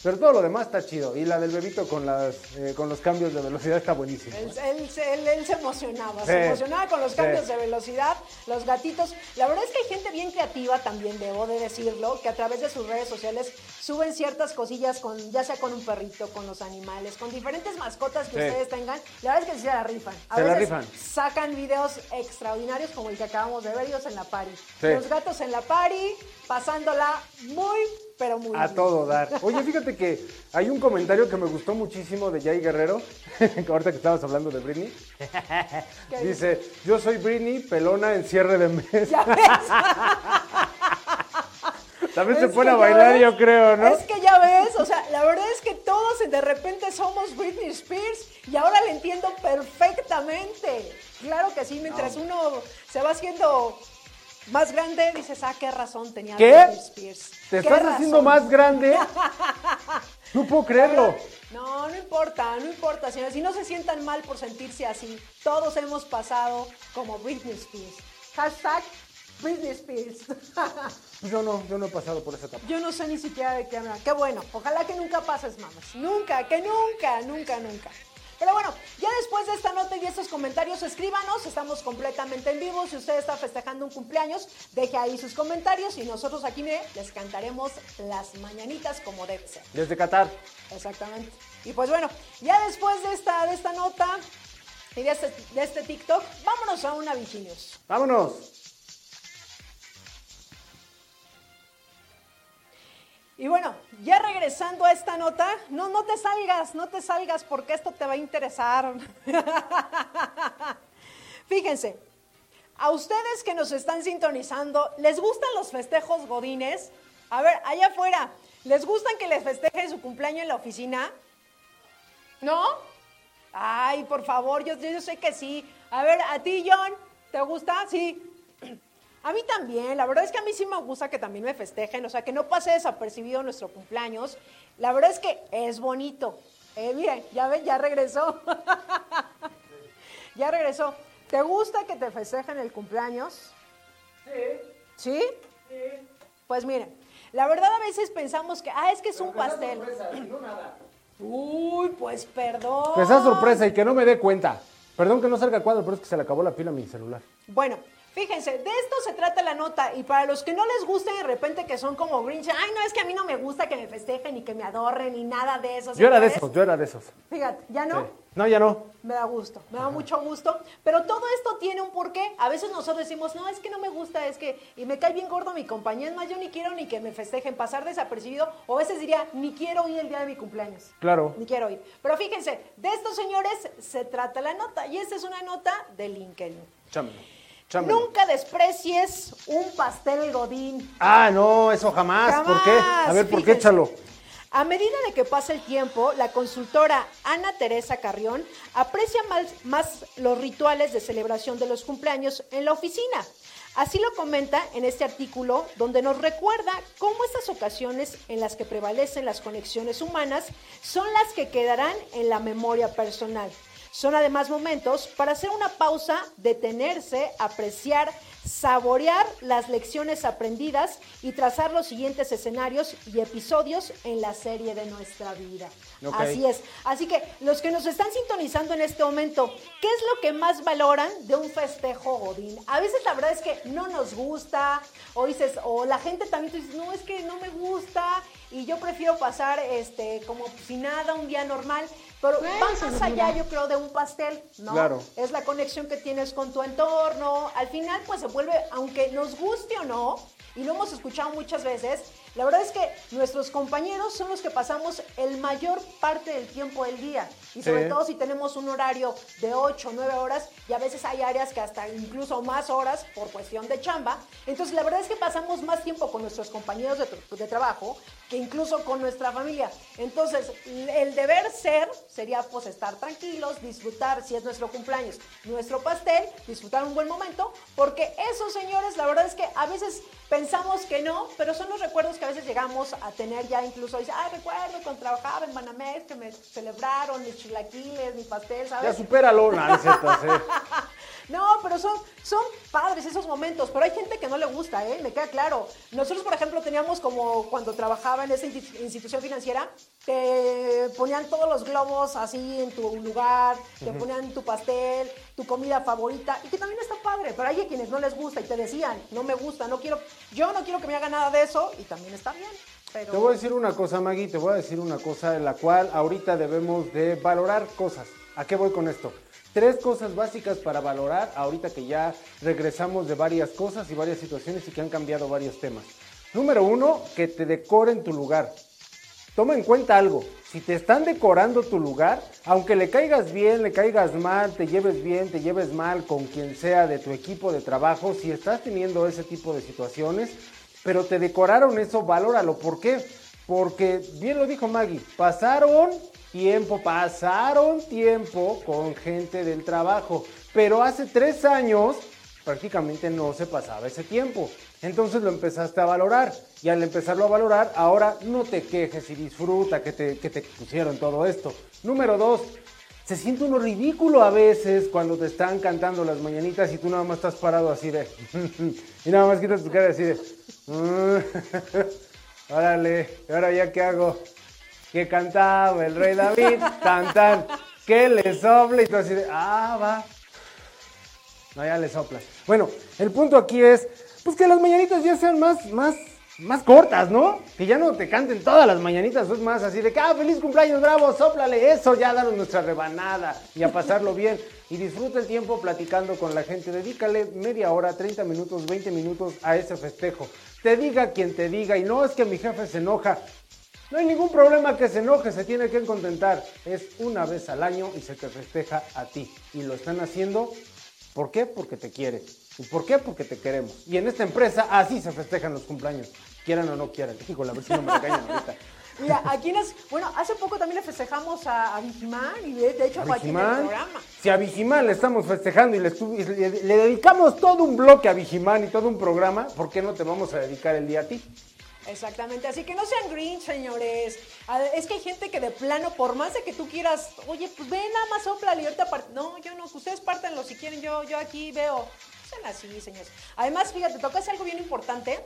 Pero todo lo demás está chido. Y la del bebito con las eh, con los cambios de velocidad está buenísima. Él, él, se emocionaba, se emocionaba con los cambios de velocidad, los gatitos. La verdad es que hay gente bien creativa también, debo de decirlo, que a través de sus redes sociales suben ciertas cosillas con, ya sea con un perrito, con los animales, con diferentes mascotas que ustedes tengan. La verdad es que sí se la rifan. A se la rifan. sacan videos extraordinarios como el que acabamos de ver, ellos en la pari. Los gatos en la pari, pasándola muy pero muy A todo dar. Oye, fíjate que hay un comentario que me gustó muchísimo de Jay Guerrero, ahorita que estabas hablando de Britney. Dice, yo soy Britney, pelona en cierre de mes. También se pone a bailar, yo creo, ¿no? Es que ya ves, o sea, la verdad es que todos de repente somos Britney Spears y ahora le entiendo perfectamente. Claro que sí, mientras uno se va haciendo más grande, dices, ah, qué razón tenía ¿Qué? Spears. ¿Te estás haciendo más grande? no puedo creerlo. No, no importa, no importa, señores. Si no se sientan mal por sentirse así, todos hemos pasado como Britney Spears. Hashtag Britney Spears. yo no, yo no he pasado por esa etapa. Yo no sé ni siquiera de qué hablar. Qué bueno. Ojalá que nunca pases, mamas. Nunca, que nunca, nunca, nunca. Pero bueno, ya después de esta nota y estos comentarios, escríbanos, estamos completamente en vivo. Si usted está festejando un cumpleaños, deje ahí sus comentarios y nosotros aquí, mire, les cantaremos las mañanitas como debe ser. Desde Qatar. Exactamente. Y pues bueno, ya después de esta, de esta nota y de este, de este TikTok, vámonos a una Vigilios. Vámonos. Y bueno, ya regresando a esta nota, no, no te salgas, no te salgas porque esto te va a interesar. Fíjense, a ustedes que nos están sintonizando, ¿les gustan los festejos godines? A ver, allá afuera, ¿les gustan que les festeje su cumpleaños en la oficina? ¿No? Ay, por favor, yo, yo sé que sí. A ver, ¿a ti, John? ¿Te gusta? Sí. A mí también, la verdad es que a mí sí me gusta que también me festejen, o sea, que no pase desapercibido nuestro cumpleaños. La verdad es que es bonito. Eh, miren, ya ven, ya regresó. ya regresó. ¿Te gusta que te festejen el cumpleaños? Sí. ¿Sí? Sí. Pues miren, la verdad a veces pensamos que, ah, es que es un pastel. Sorpresa, no nada. Uy, pues perdón. Que sea sorpresa y que no me dé cuenta. Perdón que no salga cuadro, pero es que se le acabó la pila a mi celular. Bueno, Fíjense, de esto se trata la nota y para los que no les guste de repente que son como Grinch, ay no, es que a mí no me gusta que me festejen ni que me adorren ni nada de eso. Yo era de esos, yo era de esos. Fíjate, ¿ya no? No, ya no. Me da gusto, me da mucho gusto, pero todo esto tiene un porqué. A veces nosotros decimos, no, es que no me gusta, es que, y me cae bien gordo mi compañía, es más, yo ni quiero ni que me festejen, pasar desapercibido, o a veces diría, ni quiero ir el día de mi cumpleaños. Claro. Ni quiero ir. Pero fíjense, de estos señores se trata la nota, y esta es una nota de LinkedIn. Chámelo. Chámelo. Nunca desprecies un pastel godín. Ah, no, eso jamás. ¿Por qué? A ver, ¿por qué Fíjense. échalo? A medida de que pasa el tiempo, la consultora Ana Teresa Carrión aprecia más, más los rituales de celebración de los cumpleaños en la oficina. Así lo comenta en este artículo donde nos recuerda cómo estas ocasiones en las que prevalecen las conexiones humanas son las que quedarán en la memoria personal. Son además momentos para hacer una pausa, detenerse, apreciar, saborear las lecciones aprendidas y trazar los siguientes escenarios y episodios en la serie de nuestra vida. Ok. Así es. Así que los que nos están sintonizando en este momento, ¿qué es lo que más valoran de un festejo Godín? A veces la verdad es que no nos gusta, o dices, o la gente también te dice, no, es que no me gusta y yo prefiero pasar este como si nada, un día normal. Pero va más allá, yo creo, de un pastel, ¿no? Claro. Es la conexión que tienes con tu entorno. Al final, pues se vuelve, aunque nos guste o no, y lo hemos escuchado muchas veces, la verdad es que nuestros compañeros son los que pasamos el mayor parte del tiempo del día. Y sobre Sí. todo si tenemos un horario de 8 o 9 horas, y a veces hay áreas que hasta incluso más horas por cuestión de chamba. Entonces, la verdad es que pasamos más tiempo con nuestros compañeros de trabajo que incluso con nuestra familia. Entonces, el deber ser sería pues estar tranquilos, disfrutar, si es nuestro cumpleaños, nuestro pastel, disfrutar un buen momento, porque esos señores, la verdad es que a veces pensamos que no, pero son los recuerdos que a veces llegamos a tener ya incluso, dice, ah, recuerdo cuando trabajaba en Banamex, que me celebraron mis chilaquiles, mi pastel, Ya ¿sabes? supéralo. No, no pero son, son padres esos momentos, pero hay gente que no le gusta, ¿eh? Me queda claro. Nosotros, por ejemplo, teníamos como cuando trabajaba en esa insti- institución financiera, te ponían todos los globos así en tu lugar, te ponían tu pastel, tu comida favorita, y que también está padre, pero hay a quienes no les gusta y te decían, no me gusta, no quiero, yo no quiero que me haga nada de eso, y también está bien. Pero... Te voy a decir una cosa, Maggie, te voy a decir una cosa en la cual ahorita debemos de valorar cosas. ¿A qué voy con esto? Tres cosas básicas para valorar ahorita que ya regresamos de varias cosas y varias situaciones y que han cambiado varios temas. Número uno, que te decoren tu lugar. Toma en cuenta algo, si te están decorando tu lugar, aunque le caigas bien, le caigas mal, te lleves bien, te lleves mal con quien sea de tu equipo de trabajo, si estás teniendo ese tipo de situaciones, pero te decoraron eso, valóralo. ¿Por qué? Porque, bien lo dijo Maggie, pasaron tiempo, pasaron tiempo con gente del trabajo, pero hace tres años prácticamente no se pasaba ese tiempo. Entonces lo empezaste a valorar y al empezarlo a valorar, ahora no te quejes y disfruta que te, que te pusieron todo esto. Número dos, se siente uno ridículo a veces cuando te están cantando las mañanitas y tú nada más estás parado así de... y nada más quitas tu cara así de... Órale, ¿y ahora ya qué hago? Que cantaba el rey David, tan tan, que le sople y tú así de... Ah, va. No, ya le soplas. Bueno, el punto aquí es, pues que las mañanitas ya sean más, más, más cortas, ¿no? Que ya no te canten todas las mañanitas, es más así de que, ah, feliz cumpleaños, bravo, sóplale eso, ya danos nuestra rebanada y a pasarlo bien. Y disfruta el tiempo platicando con la gente, dedícale media hora, 30 minutos, 20 minutos a ese festejo. Te diga quien te diga, y no es que mi jefe se enoja, no hay ningún problema que se enoje, se tiene que contentar. Es una vez al año y se te festeja a ti. Y lo están haciendo, ¿por qué? Porque te quieren. ¿Y por qué? Porque te queremos. Y en esta empresa así se festejan los cumpleaños. Quieran o no quieran. Híjole, a ver si no me regañan ahorita. Mira, aquí nos, bueno, hace poco también le festejamos a, a Vigimán y de, de hecho A fue aquí en el programa. Si a Vigimán le estamos festejando y le, le- le dedicamos todo un bloque a Vigimán y todo un programa, ¿por qué no te vamos a dedicar el día a ti? Exactamente, así que no sean grinch, señores. Es que hay gente que de plano, por más de que tú quieras, oye, pues ven, nada más sopla y part- No, yo no, ustedes pártanlo si quieren, yo, yo aquí veo. Sean así, señores. Además, fíjate, tocas algo bien importante.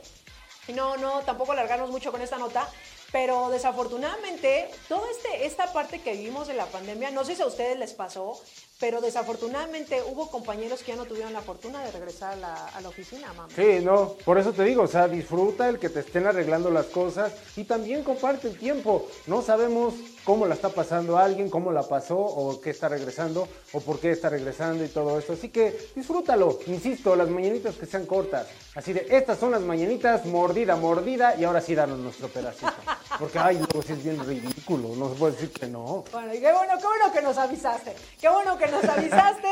Y no, no, tampoco alargarnos mucho con esta nota, pero desafortunadamente, toda este, esta parte que vivimos de la pandemia, no sé si a ustedes les pasó, pero desafortunadamente hubo compañeros que ya no tuvieron la fortuna de regresar a la, a la oficina, mamá. Sí, no, por eso te digo, o sea, disfruta el que te estén arreglando las cosas y también comparte el tiempo. No sabemos cómo la está pasando alguien, cómo la pasó o qué está regresando o por qué está regresando y todo eso. Así que disfrútalo, insisto, las mañanitas que sean cortas. Así de, estas son las mañanitas, mordida, mordida y ahora sí danos nuestro pedacito. Porque, ay, luego sí es bien ridículo, no se puede decir que no. Bueno, y qué bueno, qué bueno que nos avisaste. Qué bueno que nos avisaste.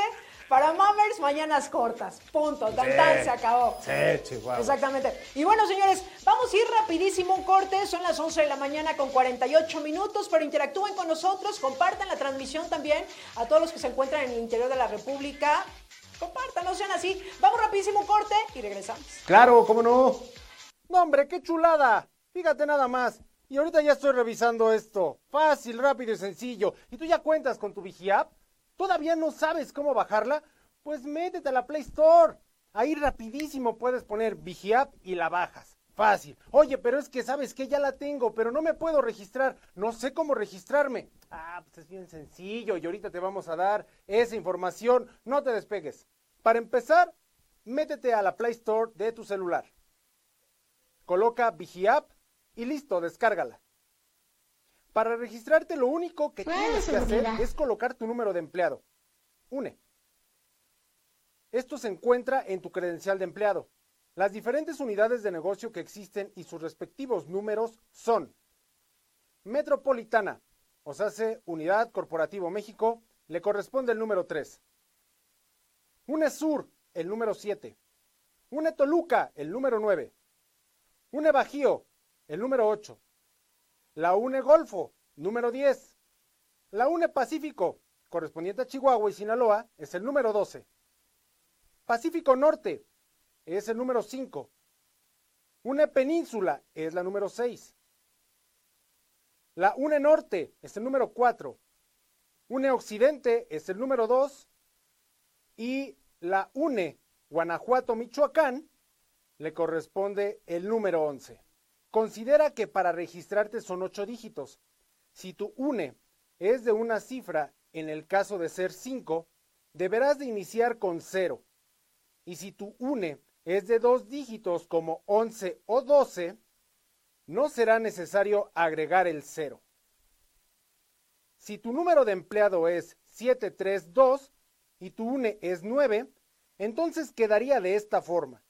Para Mammers, mañanas cortas. Punto. Tan, tan, se acabó. Sí, Chihuahua. Exactamente. Y bueno, señores, vamos a ir rapidísimo un corte. Son las 11 de la mañana con 48 minutos, pero interactúen con nosotros, compartan la transmisión también a todos los que se encuentran en el interior de la República. Compartan, no sean así. Vamos rapidísimo un corte y regresamos. Claro, cómo no. No, hombre, qué chulada. Fíjate nada más. Y ahorita ya estoy revisando esto. Fácil, rápido y sencillo. ¿Y tú ya cuentas con tu VigiApp? ¿Todavía no sabes cómo bajarla? Pues métete a la Play Store. Ahí rapidísimo puedes poner VigiApp y la bajas. Fácil. Oye, pero es que sabes que ya la tengo, pero no me puedo registrar. No sé cómo registrarme. Ah, pues es bien sencillo y ahorita te vamos a dar esa información. No te despegues. Para empezar, métete a la Play Store de tu celular. Coloca VigiApp y listo, descárgala. Para registrarte lo único que tienes que hacer es colocar tu número de empleado. UNE. Esto se encuentra en tu credencial de empleado. Las diferentes unidades de negocio que existen y sus respectivos números son Metropolitana, o sea, hace Unidad Corporativo México, le corresponde el número 3. UNESUR, el número 7. UNE Toluca, el número 9. UNE Bajío, el número 8. La UNE Golfo, número 10. La UNE Pacífico, correspondiente a Chihuahua y Sinaloa, es el número 12. Pacífico Norte es el número 5. UNE Península es la número 6. La UNE Norte es el número 4. UNE Occidente es el número 2. Y la UNE Guanajuato Michoacán le corresponde el número 11. Considera que para registrarte son 8 dígitos. Si tu UNE es de una cifra, en el caso de ser 5, deberás de iniciar con 0. Y si tu UNE es de dos dígitos como 11 o 12, no será necesario agregar el 0. Si tu número de empleado es 732 y tu UNE es 9, entonces quedaría de esta forma.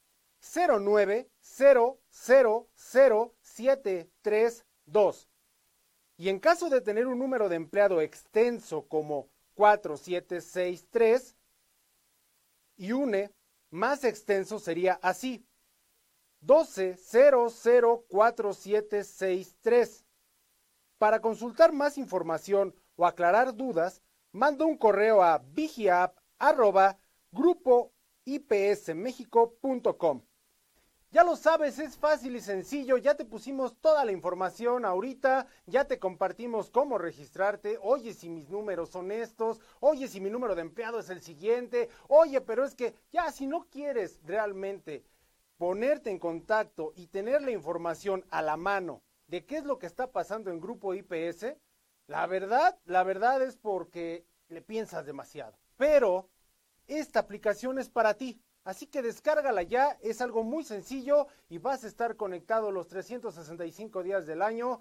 090000732. Y en caso de tener un número de empleado extenso como 4763 y UNE más extenso sería así. 12004763. Para consultar más información o aclarar dudas, manda un correo a vigiapp@grupoipsmexico.com. Ya lo sabes, es fácil y sencillo, ya te pusimos toda la información ahorita, ya te compartimos cómo registrarte, oye si mis números son estos, oye si mi número de empleado es el siguiente, oye, pero es que ya si no quieres realmente ponerte en contacto y tener la información a la mano de qué es lo que está pasando en Grupo IPS, la verdad, la verdad es porque le piensas demasiado. Pero esta aplicación es para ti. Así que descárgala ya, es algo muy sencillo y vas a estar conectado los 365 días del año,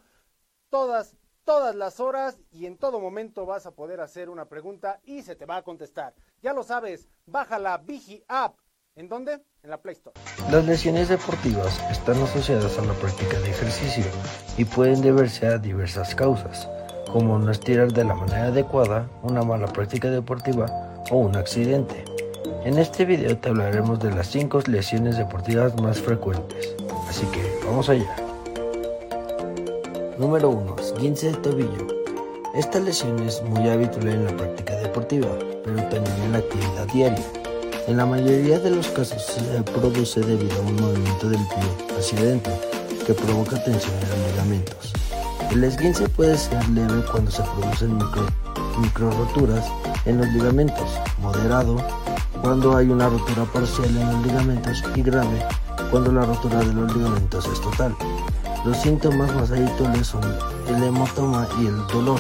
todas, todas las horas y en todo momento vas a poder hacer una pregunta y se te va a contestar. Ya lo sabes, baja la Vigi App. ¿En dónde? En la Play Store. Las lesiones deportivas están asociadas a la práctica de ejercicio y pueden deberse a diversas causas, como no estirar de la manera adecuada, una mala práctica deportiva o un accidente. En este video te hablaremos de las 5 lesiones deportivas más frecuentes, así que vamos allá. Número 1. Esguince de tobillo. Esta lesión es muy habitual en la práctica deportiva, pero también en la actividad diaria. En la mayoría de los casos se produce debido a un movimiento del pie hacia adentro que provoca tensión en los ligamentos. El esguince puede ser leve cuando se producen micro, micro roturas en los ligamentos, moderado cuando hay una rotura parcial en los ligamentos y grave cuando la rotura de los ligamentos es total. Los síntomas más habituales son el hematoma y el dolor.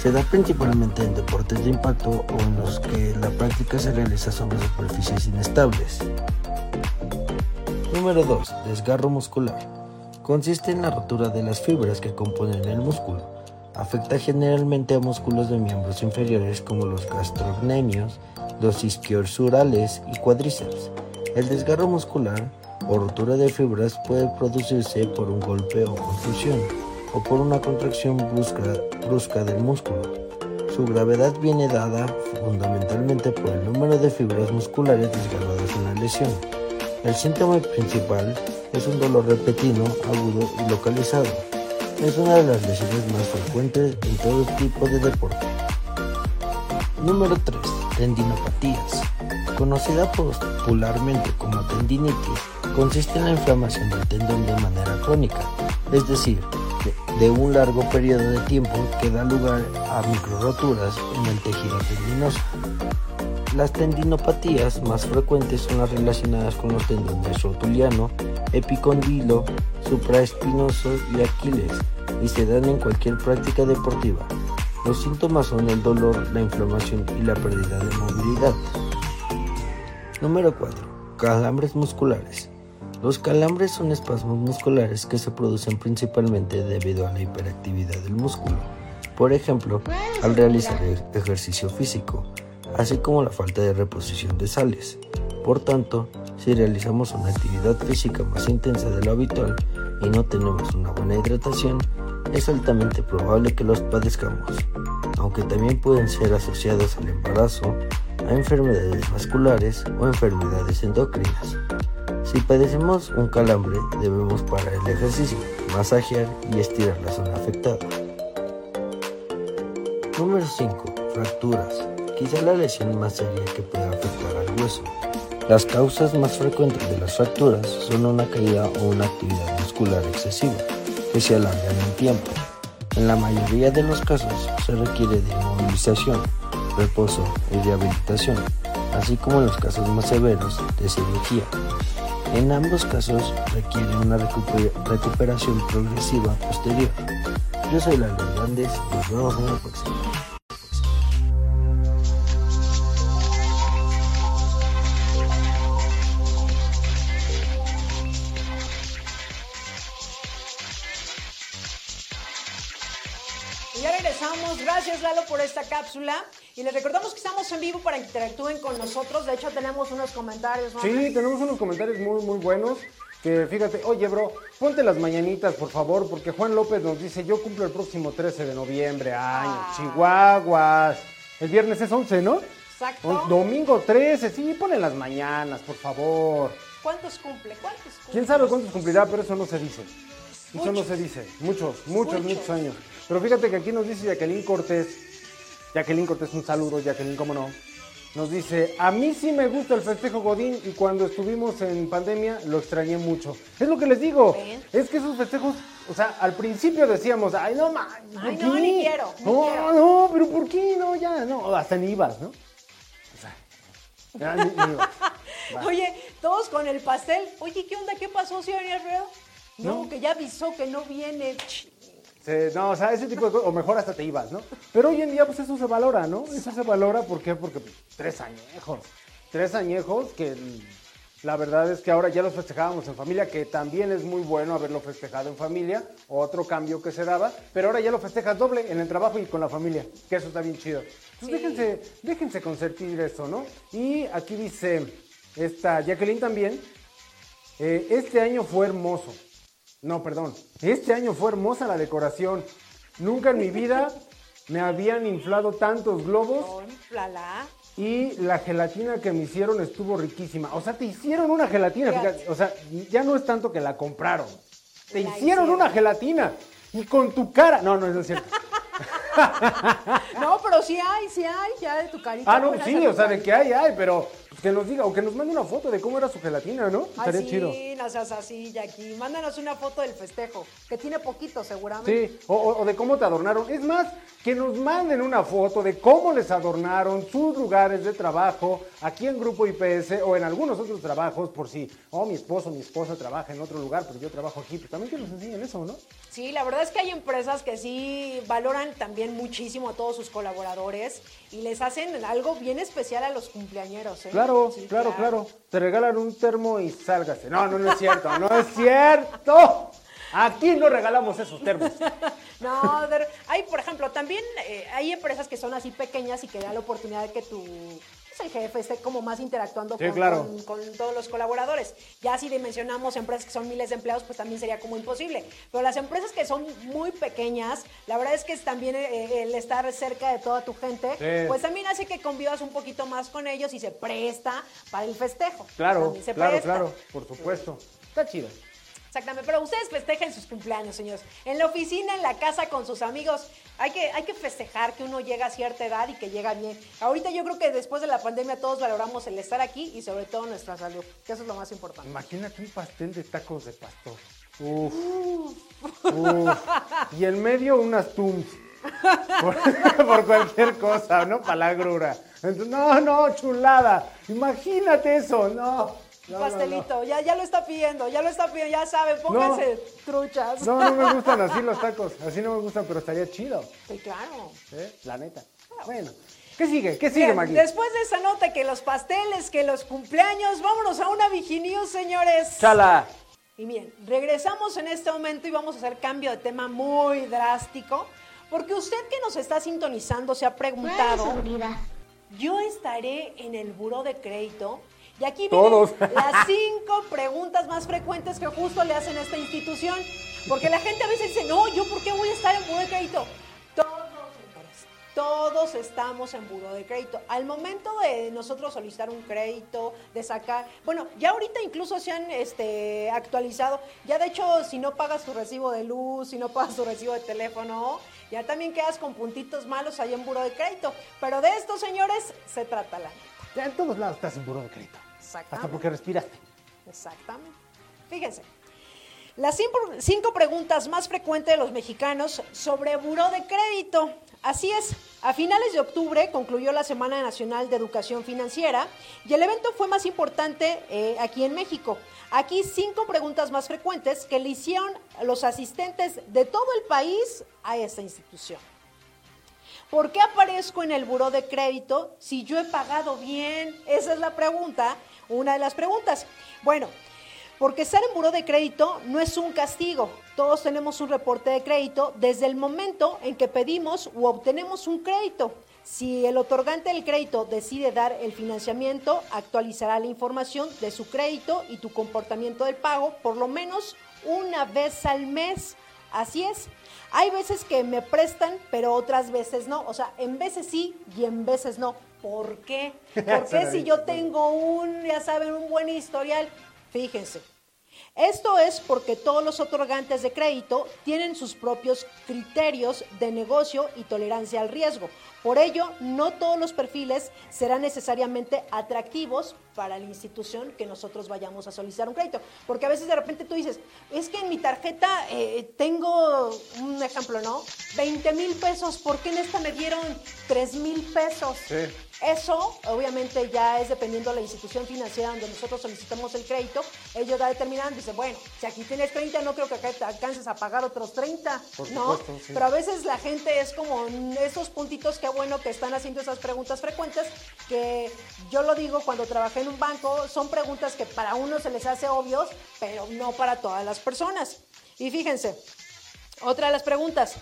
Se da principalmente en deportes de impacto o en los que la práctica se realiza sobre superficies inestables. Número 2. Desgarro muscular. Consiste en la rotura de las fibras que componen el músculo. Afecta generalmente a músculos de miembros inferiores como los gastrocnemios, los isquiosurales y cuádriceps. El desgarro muscular o rotura de fibras puede producirse por un golpe o confusión o por una contracción brusca, brusca del músculo. Su gravedad viene dada fundamentalmente por el número de fibras musculares desgarradas en la lesión. El síntoma principal es un dolor repentino, agudo y localizado. Es una de las lesiones más frecuentes en todo tipo de deporte. Número 3. Tendinopatías. Conocida popularmente como tendinitis, consiste en la inflamación del tendón de manera crónica, es decir, de un largo periodo de tiempo que da lugar a microroturas en el tejido tendinoso. Las tendinopatías más frecuentes son las relacionadas con los tendones rotuliano, epicondilo, supraespinoso y Aquiles y se dan en cualquier práctica deportiva. Los síntomas son el dolor, la inflamación y la pérdida de movilidad. Número 4. Calambres musculares. Los calambres son espasmos musculares que se producen principalmente debido a la hiperactividad del músculo, por ejemplo, al realizar ejercicio físico, así como la falta de reposición de sales. Por tanto, si realizamos una actividad física más intensa de lo habitual y no tenemos una buena hidratación, es altamente probable que los padezcamos, aunque también pueden ser asociados al embarazo, a enfermedades vasculares o enfermedades endocrinas. Si padecemos un calambre, debemos parar el ejercicio, masajear y estirar la zona afectada. Número 5. Fracturas. Quizá la lesión más seria que pueda afectar al hueso. Las causas más frecuentes de las fracturas son una caída o una actividad muscular excesiva, que se alarga en tiempo. En la mayoría de los casos se requiere de inmovilización, reposo y rehabilitación, así como en los casos más severos de cirugía. En ambos casos requiere una recuperación progresiva posterior. Yo soy Lalo Hernández y nos vemos en la próxima. Cápsula. Y les recordamos que estamos en vivo para que interactúen con nosotros. De hecho, tenemos unos comentarios. ¿no? Sí, tenemos unos comentarios muy, muy buenos. Que fíjate, oye, bro, ponte las mañanitas, por favor, porque Juan López nos dice: Yo cumplo el próximo 13 de noviembre. Año, Ah. Chihuahuas. El viernes es 11, ¿no? Exacto. O- Domingo 13, sí, ponen las mañanas, por favor. ¿Cuántos cumple? ¿Cuántos cumple? ¿Quién sabe cuántos cumplirá? Pero eso no se dice. Eso no Muchos. se dice. Muchos, muchos, Muchos. muchos años. Pero fíjate que aquí nos dice Jacqueline Cortés. Jacqueline Cortés, un saludo, Jacqueline, cómo no. Nos dice, a mí sí me gusta el festejo Godín y cuando estuvimos en pandemia lo extrañé mucho. Es lo que les digo. ¿Ven? Es que esos festejos, o sea, al principio decíamos, ay, no, ma, ¿por Ay, no, ni quiero, ni no, quiero". no, pero ¿por qué? No, ya, no, hasta ni ibas, ¿no? O sea, ya ni- ni ibas. Oye, todos con el pastel. Oye, ¿qué onda? ¿Qué pasó, señor Alfredo? No, No. que ya avisó que no viene. Se- no, o sea, ese tipo de cosas, o mejor hasta te ibas, ¿no? Pero hoy en día, pues eso se valora, ¿no? Eso se valora, ¿por qué? Porque pues, tres añejos, tres añejos que mm, la verdad es que ahora ya los festejábamos en familia, que también es muy bueno haberlo festejado en familia, otro cambio que se daba, pero ahora ya lo festejas doble en el trabajo y con la familia, que eso está bien chido. Entonces déjense, déjense consentir eso, ¿no? Y aquí dice esta Jacqueline también, eh, este año fue hermoso. No, perdón. Este año fue hermosa la decoración. Nunca en mi vida me habían inflado tantos globos Inflala. y la gelatina que me hicieron estuvo riquísima. O sea, te hicieron una gelatina. Fíjate. O sea, ya no es tanto que la compraron. Te La hicieron, hicieron. una gelatina. Y con tu cara. No, no, no es cierto. No, pero sí hay, sí hay, ya de tu carita. Ah, no, sí, o sea, de que hay, hay, pero que nos diga, o que nos mande una foto de cómo era su gelatina, ¿no? carita. Estaría Ay, chido. sí, no seas así, Jackie. Mándanos una foto del festejo, que tiene poquito seguramente. Sí, o, o- o de cómo te adornaron. Es más, que nos manden una foto de cómo les adornaron sus lugares de trabajo aquí en Grupo IPS o en algunos otros trabajos, por si, oh, mi esposo, mi esposa trabaja en otro lugar, pero yo trabajo aquí. Pues también que nos enseñen eso, ¿no? Sí, la verdad es que hay empresas que sí valoran también muchísimo a todos sus colaboradores y les hacen algo bien especial a los cumpleañeros. ¿eh? Claro, Sí, claro, claro. Te regalan un termo y sálgase. No, no, no es cierto, no es cierto. Aquí no regalamos esos termos. No, de- hay, por ejemplo, también eh, hay empresas que son así pequeñas y que dan la oportunidad de que tu pues, el jefe esté como más interactuando Sí, con, claro. con- con todos los colaboradores. Ya si dimensionamos empresas que son miles de empleados, pues también sería como imposible. Pero las empresas que son muy pequeñas, la verdad es que también eh, el estar cerca de toda tu gente, Sí. pues también hace que convivas un poquito más con ellos y se presta para el festejo. Claro, se claro, presta. claro, por supuesto. Está chido. Exactamente, pero ustedes festejen sus cumpleaños, señores. En la oficina, en la casa, con sus amigos. Hay que, hay que festejar que uno llega a cierta edad y que llega bien. Ahorita yo creo que después de la pandemia todos valoramos el estar aquí y sobre todo nuestra salud, que eso es lo más importante. Imagínate un pastel de tacos de pastor. Uf. Uf. Y en medio unas tums. Por, por cualquier cosa, no para la grura. Entonces, no, no, chulada. Imagínate eso, no. No, no. pastelito, Ya, ya lo está pidiendo, ya lo está pidiendo, ya saben, pónganse truchas. No, no me gustan así los tacos. Así no me gustan, pero estaría chido. Sí, claro. ¿eh? La neta. Bueno, ¿qué sigue? ¿Qué sigue, Bien, Maggie? después de esa nota que los pasteles, que los cumpleaños, vámonos a una Viginews, señores. Chala. Y bien, regresamos en este momento y vamos a hacer cambio de tema muy drástico, porque usted que nos está sintonizando se ha preguntado, yo estaré en el buró de crédito. Y aquí vienen Todos. las cinco preguntas más frecuentes que justo le hacen a esta institución. Porque la gente a veces dice, no, ¿yo por qué voy a estar en buró de crédito? Todos, señores, todos estamos en buró de crédito. Al momento de nosotros solicitar un crédito, de sacar, bueno, ya ahorita incluso se han este, actualizado. Ya de hecho, si no pagas tu recibo de luz, si no pagas tu recibo de teléfono, ya también quedas con puntitos malos ahí en buró de crédito. Pero de esto, señores, se trata la neta. Ya en todos lados estás en buró de crédito. Exactamente. Hasta porque respiraste. Exactamente. Fíjense. Las cinco, cinco preguntas más frecuentes de los mexicanos sobre buró de crédito. Así es, a finales de octubre concluyó la Semana Nacional de Educación Financiera y el evento fue más importante eh, aquí en México. Aquí cinco preguntas más frecuentes que le hicieron los asistentes de todo el país a esta institución. ¿Por qué aparezco en el buró de crédito si yo he pagado bien? Esa es la pregunta, una de las preguntas. Bueno, porque estar en buró de crédito no es un castigo. Todos tenemos un reporte de crédito desde el momento en que pedimos u obtenemos un crédito. Si el otorgante del crédito decide dar el financiamiento, actualizará la información de su crédito y tu comportamiento del pago por lo menos una vez al mes. Así es. Hay veces que me prestan, pero otras veces no. O sea, en veces sí y en veces no. ¿Por qué? Porque si yo tengo un, ya saben, un buen historial, fíjense. Esto es porque todos los otorgantes de crédito tienen sus propios criterios de negocio y tolerancia al riesgo. Por ello, no todos los perfiles serán necesariamente atractivos para la institución que nosotros vayamos a solicitar un crédito. Porque a veces de repente tú dices, es que en mi tarjeta eh, tengo, un ejemplo, ¿no? 20 mil pesos, ¿por qué en esta me dieron 3 mil pesos? Sí. Eso, obviamente, ya es dependiendo de la institución financiera donde nosotros solicitamos el crédito. Ellos ya determinan, dice, bueno, si aquí tienes 30, no creo que acá te alcances a pagar otros 30, Por ¿no? supuesto, sí. Pero a veces la gente es como esos puntitos, qué bueno que están haciendo esas preguntas frecuentes, que yo lo digo cuando trabajé en un banco, son preguntas que para uno se les hace obvios, pero no para todas las personas. Y fíjense, otra de las preguntas,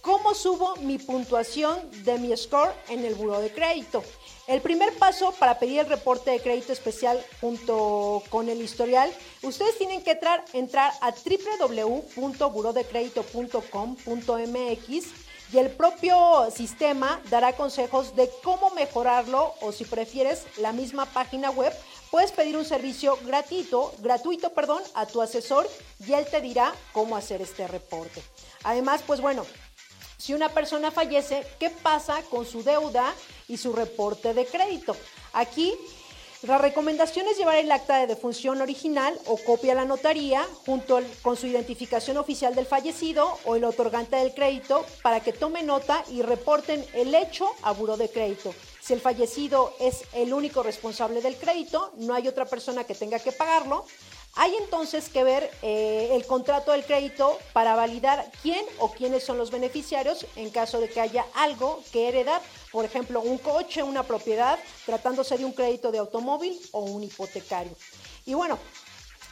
¿Cómo subo mi puntuación de mi score en el buro de crédito? El primer paso para pedir el reporte de crédito especial junto con el historial, ustedes tienen que entrar, entrar a www.burodecredito.com.mx y el propio sistema dará consejos de cómo mejorarlo o si prefieres la misma página web, puedes pedir un servicio gratuito, gratuito, perdón, a tu asesor y él te dirá cómo hacer este reporte. Además, pues bueno, si una persona fallece, ¿qué pasa con su deuda y su reporte de crédito? Aquí la recomendación es llevar el acta de defunción original o copia a la notaría junto con su identificación oficial del fallecido o el otorgante del crédito para que tome nota y reporten el hecho a buró de crédito. Si el fallecido es el único responsable del crédito, no hay otra persona que tenga que pagarlo. Hay entonces que ver eh, el contrato del crédito para validar quién o quiénes son los beneficiarios en caso de que haya algo que heredar, por ejemplo, un coche, una propiedad, tratándose de un crédito de automóvil o un hipotecario. Y bueno,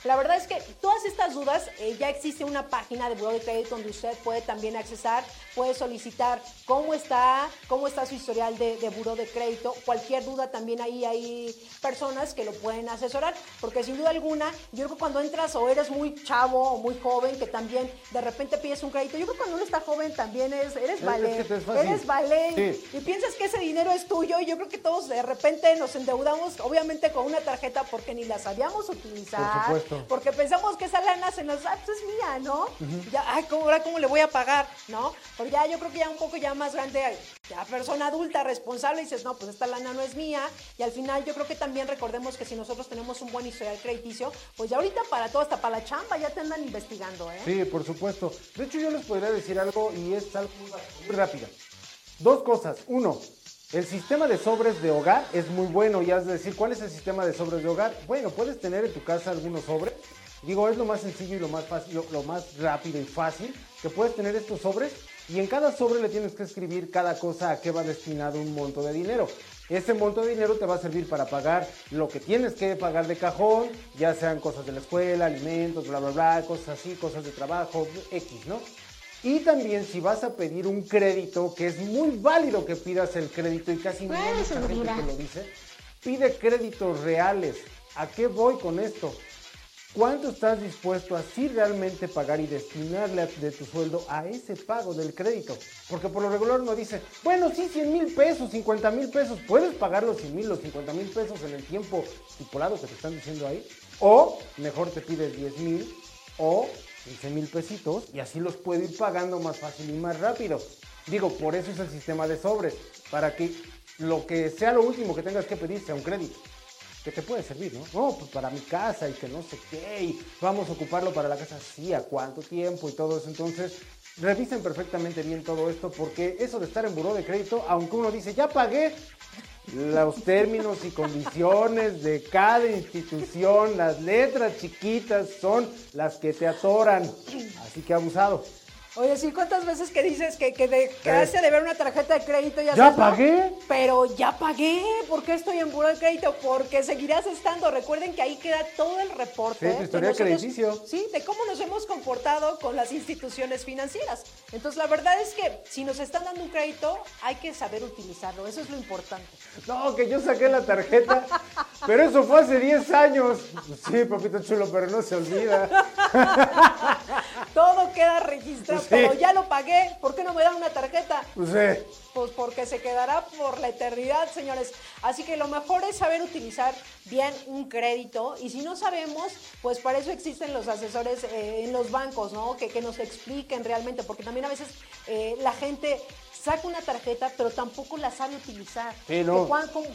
La verdad es que todas estas dudas, eh, ya existe una página de Buró de Crédito donde usted puede también accesar, puede solicitar cómo está, cómo está su historial de, de Buró de Crédito. Cualquier duda también ahí hay personas que lo pueden asesorar, porque sin duda alguna, yo creo que cuando entras o eres muy chavo o muy joven, que también de repente pides un crédito, yo creo que cuando uno está joven también es, eres vale, eres vale, y piensas que ese dinero es tuyo, y yo creo que todos de repente nos endeudamos, obviamente con una tarjeta porque ni la sabíamos utilizar, porque pensamos que esa lana se nos, ah, pues es mía, ¿no? Ya, ay, ¿cómo, ahora cómo le voy a pagar, ¿no? Ya yo creo que ya un poco ya más grande, ya persona adulta, responsable, dices, no, pues esta lana no es mía, y al final yo creo que también recordemos que si nosotros tenemos un buen historial crediticio, pues ya ahorita para todo, hasta para la chamba, ya te andan investigando, ¿eh? Sí, por supuesto. De hecho, yo les podría decir algo y es algo muy rápido. Dos cosas. Uno, el sistema de sobres de hogar es muy bueno y has de decir, ¿cuál es el sistema de sobres de hogar? Bueno, puedes tener en tu casa algunos sobres. Digo, es lo más sencillo y lo más fácil, lo, más rápido y fácil que puedes tener estos sobres y en cada sobre le tienes que escribir cada cosa a qué va destinado un monto de dinero. Ese monto de dinero te va a servir para pagar lo que tienes que pagar de cajón, ya sean cosas de la escuela, alimentos, bla, bla, bla, cosas así, cosas de trabajo, X, ¿no? Y también si vas a pedir un crédito, que es muy válido que pidas el crédito y casi mucha gente que lo dice, pide créditos reales. ¿A qué voy con esto? ¿Cuánto estás dispuesto a sí realmente pagar y destinarle de tu sueldo a ese pago del crédito? Porque por lo regular uno dice, bueno, sí, 100 mil pesos, 50 mil pesos, puedes pagar los 100 mil, los 50 mil pesos en el tiempo estipulado que te están diciendo ahí. O mejor te pides 10 mil o 15 mil pesitos y así los puedo ir pagando más fácil y más rápido. Digo, por eso es el sistema de sobres, para que lo que sea lo último que tengas que pedir sea un crédito. Que te puede servir, ¿no? No, pues para mi casa y que no sé qué, y vamos a ocuparlo para la casa, sí, a cuánto tiempo y todo eso. Entonces, revisen perfectamente bien todo esto, porque eso de estar en buró de crédito, aunque uno dice, ya pagué, los términos y condiciones de cada institución, las letras chiquitas son las que te atoran. Así que abusado. Oye, sí, ¿cuántas veces que dices que, que, de, que hace de ver una tarjeta de crédito ya ¿Ya pagué? Pero ya pagué. ¿Por qué estoy en buro de crédito? Porque seguirás estando. Recuerden que ahí queda todo el reporte. Sí, historia de crediticio. Sí, de cómo nos hemos comportado con las instituciones financieras. Entonces, la verdad es que si nos están dando un crédito, hay que saber utilizarlo. Eso es lo importante. No, que yo saqué la tarjeta, pero eso fue hace 10 años. Sí, papito chulo, pero no se olvida. todo queda registrado pero ya lo pagué, ¿por qué no me dan una tarjeta? Pues, sí. pues porque se quedará por la eternidad, señores. Así que lo mejor es saber utilizar bien un crédito y si no sabemos, pues para eso existen los asesores eh, en los bancos, ¿no? Que, que, nos expliquen realmente, porque también a veces eh, la gente saca una tarjeta, pero tampoco la sabe utilizar.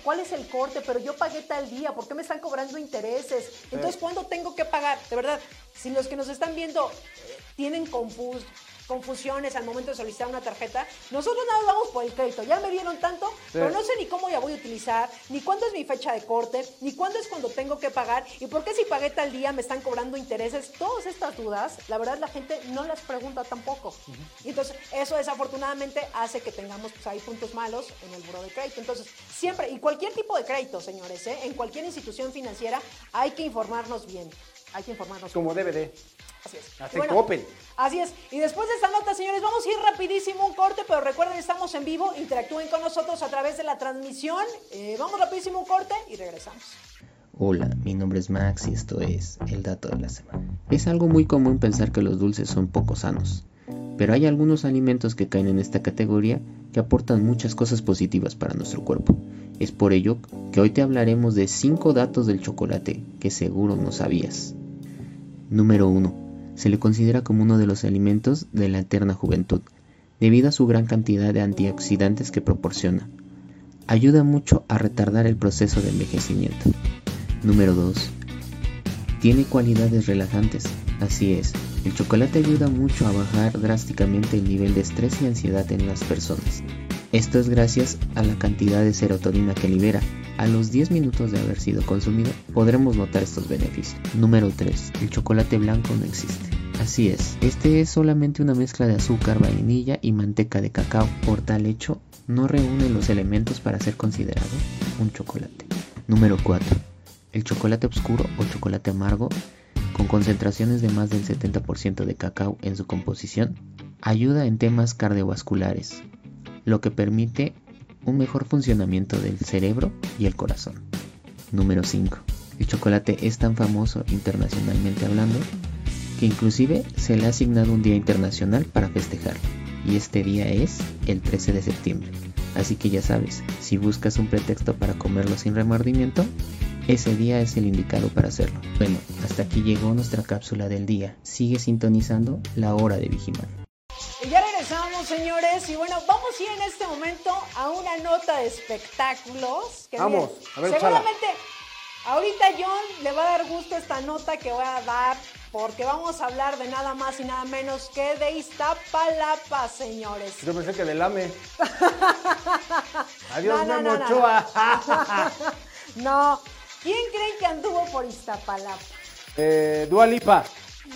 cuál, es el corte? Pero yo pagué tal día, ¿por qué me están cobrando intereses? Entonces, ¿cuándo tengo que pagar? De verdad, si los que nos están viendo eh, tienen confuso confusiones al momento de solicitar una tarjeta. Nosotros nada vamos por el crédito. Ya me dieron tanto, pero no sé ni cómo ya voy a utilizar, ni cuándo es mi fecha de corte, ni cuándo es cuando tengo que pagar, y por qué si pagué tal día me están cobrando intereses. Todas estas dudas, la verdad la gente no las pregunta tampoco. Y entonces eso desafortunadamente hace que tengamos pues, ahí puntos malos en el buro de crédito. Entonces siempre, y cualquier tipo de crédito, señores, ¿eh? en cualquier institución financiera hay que informarnos bien. Hay que informarnos. Como DVD. Así es. Hace Coppel. Así es. Y después de esta nota, señores, vamos a ir rapidísimo un corte, pero recuerden, estamos en vivo. Interactúen con nosotros a través de la transmisión. Eh, vamos rapidísimo un corte y regresamos. Hola, mi nombre es Max y esto es el dato de la semana. Es algo muy común pensar que los dulces son poco sanos, pero hay algunos alimentos que caen en esta categoría que aportan muchas cosas positivas para nuestro cuerpo. Es por ello que hoy te hablaremos de 5 datos del chocolate que seguro no sabías. Número 1. Se le considera como uno de los alimentos de la eterna juventud, debido a su gran cantidad de antioxidantes que proporciona. Ayuda mucho a retardar el proceso de envejecimiento. Número 2. Tiene cualidades relajantes, así es, el chocolate ayuda mucho a bajar drásticamente el nivel de estrés y ansiedad en las personas. Esto es gracias a la cantidad de serotonina que libera, a los 10 minutos de haber sido consumido, podremos notar estos beneficios. Número 3. El chocolate blanco no existe. Así es, este es solamente una mezcla de azúcar, vainilla y manteca de cacao. Por tal hecho, no reúne los elementos para ser considerado un chocolate. Número 4. El chocolate oscuro o chocolate amargo con concentraciones de más del 70% de cacao en su composición, ayuda en temas cardiovasculares, lo que permite un mejor funcionamiento del cerebro y el corazón. Número 5. El chocolate es tan famoso internacionalmente hablando que inclusive se le ha asignado un día internacional para festejar, y este día es el 13 de septiembre. Así que ya sabes, si buscas un pretexto para comerlo sin remordimiento, ese día es el indicado para hacerlo. Bueno, hasta aquí llegó nuestra cápsula del día. Sigue sintonizando la hora de Vigimán. Regresamos, señores. Y bueno, vamos a ir en este momento a una nota de espectáculos. Que Vamos, miren, a ver, Seguramente, ahorita John le va a dar gusto esta nota que voy a dar. Porque vamos a hablar de nada más y nada menos que de Iztapalapa, señores. Yo pensé que del AME. Adiós, No, no, Memo no, no, Ochoa. No. ¿Quién creen que anduvo por Iztapalapa? eh, Dua Lipa. No,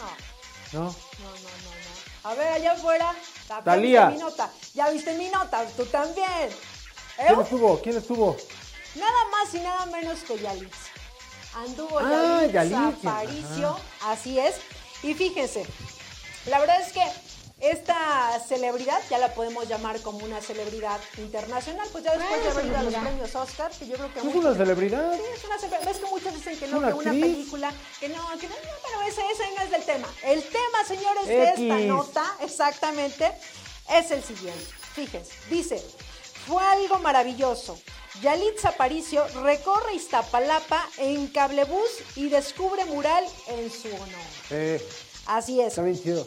no, no, no. A ver, allá afuera. ¿ya Thalía. viste mi nota? Ya viste mi nota, tú también. ¿Eh? ¿Quién estuvo? ¿Quién estuvo? Nada más y nada menos que Yalitza. Anduvo Ah, Yalitza, Aparicio, así es. Y fíjense, la verdad es que esta celebridad, ya la podemos llamar como una celebridad internacional, pues ya después de haber ido a los premios Oscar, que yo creo que ¿Es muchos- una celebridad? Sí, es una celebridad. Ves que muchos dicen que no, una que una actriz. película, que no, que no, no, pero ese, ese no es del tema. El tema, señores, de esta nota, exactamente, es el siguiente. Fíjense, dice, fue algo maravilloso. Yalitza Aparicio recorre Iztapalapa en cablebús y descubre mural en su honor. Eh, Así es. está bien chido.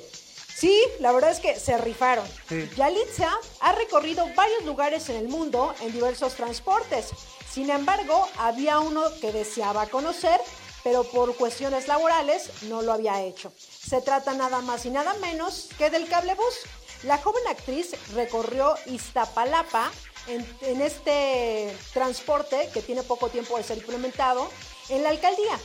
Sí, la verdad es que se rifaron. Sí. Yalitza ha recorrido varios lugares en el mundo en diversos transportes. Sin embargo, había uno que deseaba conocer, pero por cuestiones laborales no lo había hecho. Se trata nada más y nada menos que del cablebús. La joven actriz recorrió Iztapalapa en, en este transporte que tiene poco tiempo de ser implementado en la alcaldía.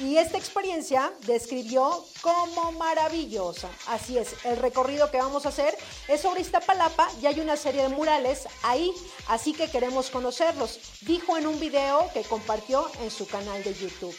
Y esta experiencia describió como maravillosa. Así es, el recorrido que vamos a hacer es sobre Iztapalapa y hay una serie de murales ahí, así que queremos conocerlos, dijo en un video que compartió en su canal de YouTube.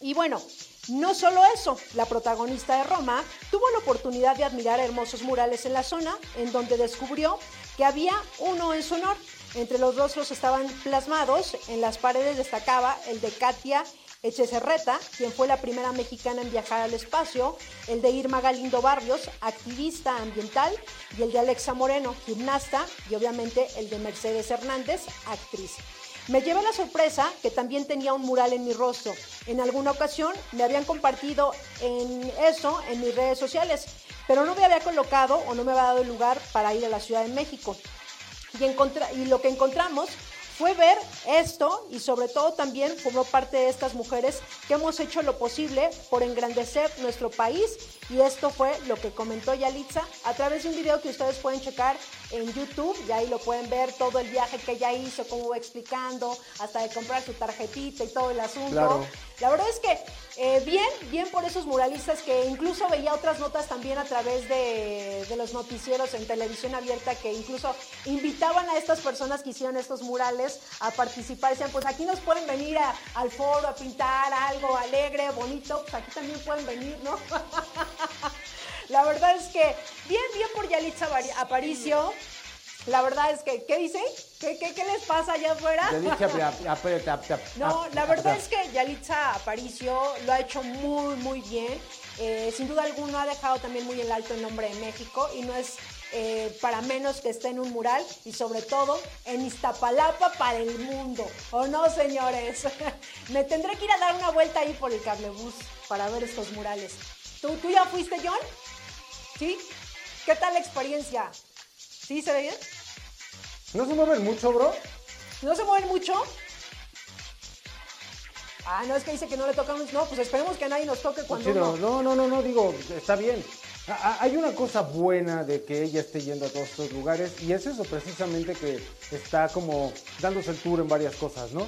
Y bueno, no solo eso, la protagonista de Roma tuvo la oportunidad de admirar hermosos murales en la zona, en donde descubrió que había uno en su honor. Entre los rostros estaban plasmados, en las paredes destacaba el de Katia Echecerreta, quien fue la primera mexicana en viajar al espacio, el de Irma Galindo Barrios, activista ambiental, y el de Alexa Moreno, gimnasta, y obviamente el de Mercedes Hernández, actriz. Me llevé la sorpresa que también tenía un mural en mi rostro. En alguna ocasión me habían compartido en eso en mis redes sociales, pero no me había colocado o no me había dado el lugar para ir a la Ciudad de México. Y lo que encontramos fue ver esto y sobre todo también formó parte de estas mujeres que hemos hecho lo posible por engrandecer nuestro país. Y esto fue lo que comentó Yalitza a través de un video que ustedes pueden checar en YouTube. Y ahí lo pueden ver todo el viaje que ella hizo, cómo va explicando, hasta de comprar su tarjetita y todo el asunto. La verdad es que eh, bien, bien por esos muralistas que incluso veía otras notas también a través de, los noticieros en televisión abierta que incluso invitaban a estas personas que hicieron estos murales a participar. Decían, pues aquí nos pueden venir al foro a pintar algo alegre, bonito, pues aquí también pueden venir, ¿no? La verdad es que bien, bien por Yalitza Aparicio. La verdad es que, ¿qué dice? ¿Qué, qué, qué les pasa allá afuera? No, la verdad es que Yalitza Aparicio lo ha hecho muy, muy bien. Eh, sin duda alguna ha dejado también muy en alto el nombre de México y no es eh, para menos que esté en un mural y sobre todo en Iztapalapa para el mundo. ¿O no, señores? Me tendré que ir a dar una vuelta ahí por el cablebús para ver estos murales. ¿Tú, ¿Tú ya fuiste, John? ¿Sí? ¿Qué tal la experiencia? ¿Sí se ve bien? ¿No se mueven mucho, bro? ¿No se mueven mucho? Ah, no, es que dice que no le tocamos. No, pues esperemos que a nadie nos toque cuando Chido. uno- No, no, no, no, digo, está bien. A- a- Hay una cosa buena de que ella esté yendo a todos estos lugares y es eso precisamente que está como dándose el tour en varias cosas, ¿no?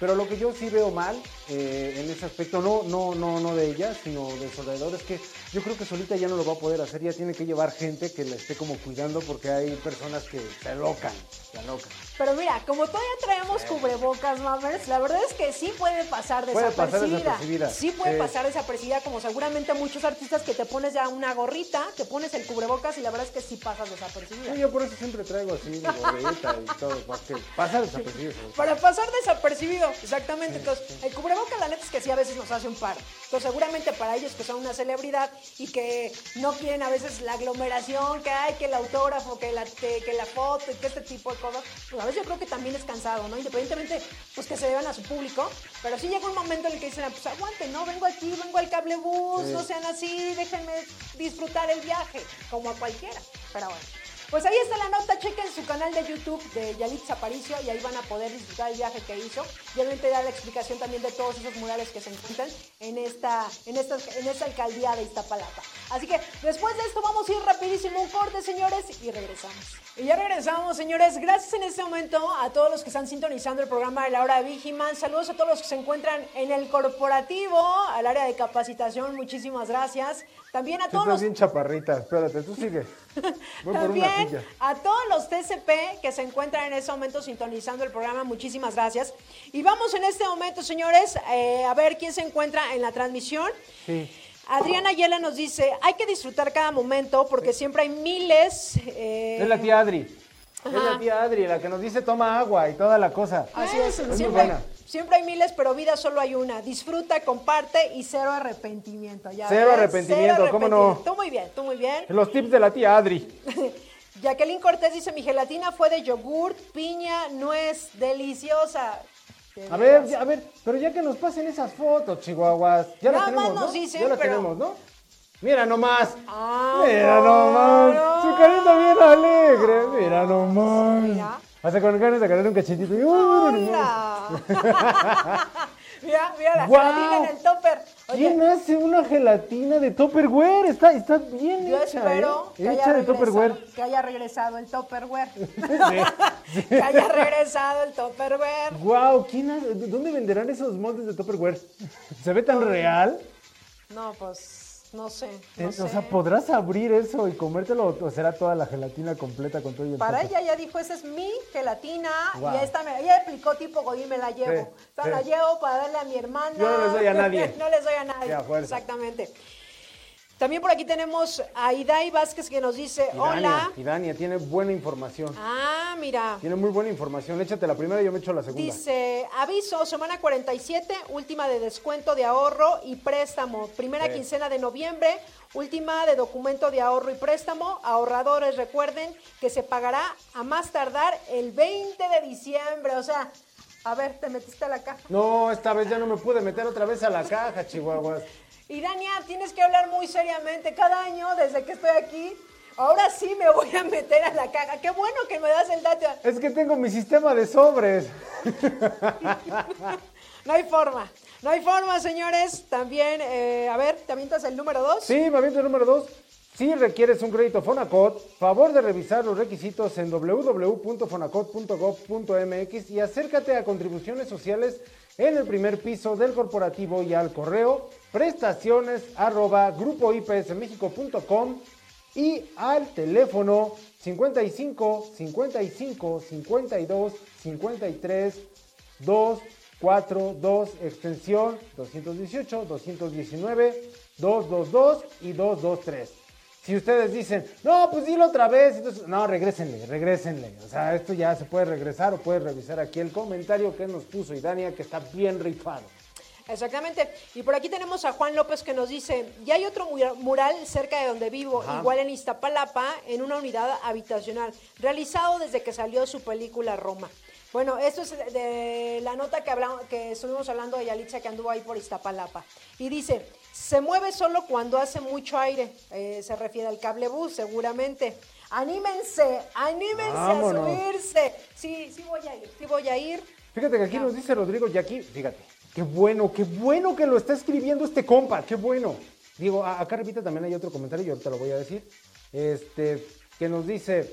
Pero lo que yo sí veo mal eh, en ese aspecto, no, no, no, no de ella, sino de su alrededor, es que yo creo que solita ya no lo va a poder hacer, ya tiene que llevar gente que la esté como cuidando porque hay personas que se alocan, se alocan. Pero mira, como todavía traemos cubrebocas, mamers, la verdad es que sí puede pasar Puede pasar desapercibida. Sí puede pasar desapercibida, como seguramente muchos artistas que te pones ya una gorrita, te pones el cubrebocas y la verdad es que sí pasas desapercibida. Sí, yo por eso siempre traigo así mi gorrita y todo, para que pasa desapercibido. Para pasar desapercibido, exactamente. Entonces, el cubrebocas, la neta es que sí a veces nos hace un paro. Entonces, seguramente para ellos que son una celebridad y que no quieren a veces la aglomeración, que hay, que el autógrafo, que la, que, que la foto y que este tipo de cosas, pues a veces yo creo que también es cansado, ¿no? Independientemente, pues que se deban a su público, pero sí llega un momento en el que dicen, pues aguante, ¿no? Vengo aquí, vengo al cable bus, no sean así, déjenme disfrutar el viaje, como a cualquiera. Pero bueno. Pues ahí está la nota, chequen su canal de YouTube de Yalitza Aparicio y ahí van a poder disfrutar el viaje que hizo. Y obviamente da la explicación también de todos esos murales que se encuentran en esta, en esta, en esta alcaldía de Iztapalapa. Así que después de esto vamos a ir rapidísimo un corte, señores, y regresamos. Y ya regresamos, señores. Gracias en este momento a todos los que están sintonizando el programa de la hora de Vigiman. Saludos a todos los que se encuentran en el corporativo, al área de capacitación. Muchísimas gracias. También a Tú todos estás los bien chaparrita, espérate, tú sigue. Voy por una también a todos los TCP que se encuentran en este momento sintonizando el programa, muchísimas gracias. Y vamos en este momento, señores, eh, a ver quién se encuentra en la transmisión. Sí. Adriana Ayala nos dice, hay que disfrutar cada momento porque siempre hay miles... eh, Es la tía Adri. Es la tía Adri, la que nos dice toma agua y toda la cosa. Así es, siempre, buena. siempre hay miles, pero vida solo hay una. Disfruta, comparte y cero arrepentimiento. ¿ya Cero ves? arrepentimiento, ¿cómo no? arrepentimiento. Tú muy bien, tú muy bien. Los tips de la tía Adri. Jacqueline Cortés dice, mi gelatina fue de yogurt, piña, nuez, deliciosa. A ver, a ver, pero ya que nos pasen esas fotos, chihuahuas. Ya las Nada más tenemos, ¿no? nos dicen, ya las pero- tenemos, ¿no? Mira nomás. Ah, Mira no, nomás. no. Su carita bien alegre. Mira nomás. Mira. Hasta con ganas de agarrar un cachetito. mira, mira la gelatina en el topper. ¿Quién Oye, hace una gelatina de Tupperware? Está, está bien yo hecha, espero ¿eh? que, haya Hecha de regresado, Tupperware. que haya regresado el Tupperware. que haya regresado el Tupperware. Wow, ¿quién ¿dónde venderán esos moldes de Tupperware? ¿Se ve tan real? No, pues, no sé. Eh, no o sé. sea, ¿podrás abrir eso y comértelo o será toda la gelatina completa con todo y el Para ella ya dijo, esa es mi gelatina Wow. y esta me, ella aplicó tipo Godín, me la llevo. Sí, o sea, sí. la llevo para darle a mi hermana. Yo no les doy a nadie. no les doy a nadie. Sí, a fuerza. Exactamente. También por aquí tenemos a Idai Vázquez que nos dice, Y hola. Dania, y Dania tiene buena información. Ah, mira. Tiene muy buena información. Échate la primera y yo me echo la segunda. Dice, aviso, semana 47, última de descuento de ahorro y préstamo. Primera Sí. quincena de noviembre, última de documento de ahorro y préstamo. Ahorradores, recuerden que se pagará a más tardar el 20 de diciembre. O sea, a ver, te metiste a la caja. No, esta vez ya no me pude meter otra vez a la caja, chihuahuas. Y Dania, tienes que hablar muy seriamente cada año desde que estoy aquí. Ahora sí me voy a meter a la caja. Qué bueno que me das el dato. Es que tengo mi sistema de sobres. No hay forma. No hay forma, señores. También, eh, a ver, ¿te avientas el número 2? Sí, me aviento el número dos. Si requieres un crédito Fonacot, favor de revisar los requisitos en www.fonacot.gov.mx y acércate a contribuciones sociales en el primer piso del corporativo y al correo prestaciones arroba grupoipsmexico.com y al teléfono 55 55 52 53 242 extensión 218, 219, 222 y 223. Si ustedes dicen, no, pues dilo otra vez, entonces, no, regrésenle, regrésenle. O sea, esto ya se puede regresar o puedes revisar aquí el comentario que nos puso Idania, que está bien rifado. Exactamente. Y por aquí tenemos a Juan López que nos dice, ya hay otro mura- mural cerca de donde vivo, Ajá. igual en Iztapalapa, en una unidad habitacional, realizado desde que salió su película Roma. Bueno, esto es de, la nota que hablamos, que estuvimos hablando de Yalitza que anduvo ahí por Iztapalapa. Y dice, se mueve solo cuando hace mucho aire. Eh, se refiere al cable bus, seguramente. Anímense, anímense Vámonos. a subirse. Sí, sí voy a ir, sí voy a ir. Fíjate que aquí nos dice Rodrigo y aquí, fíjate, qué bueno, qué bueno que lo está escribiendo este compa, qué bueno. Digo, acá repite también hay otro comentario y ahorita lo voy a decir. Este, que nos dice,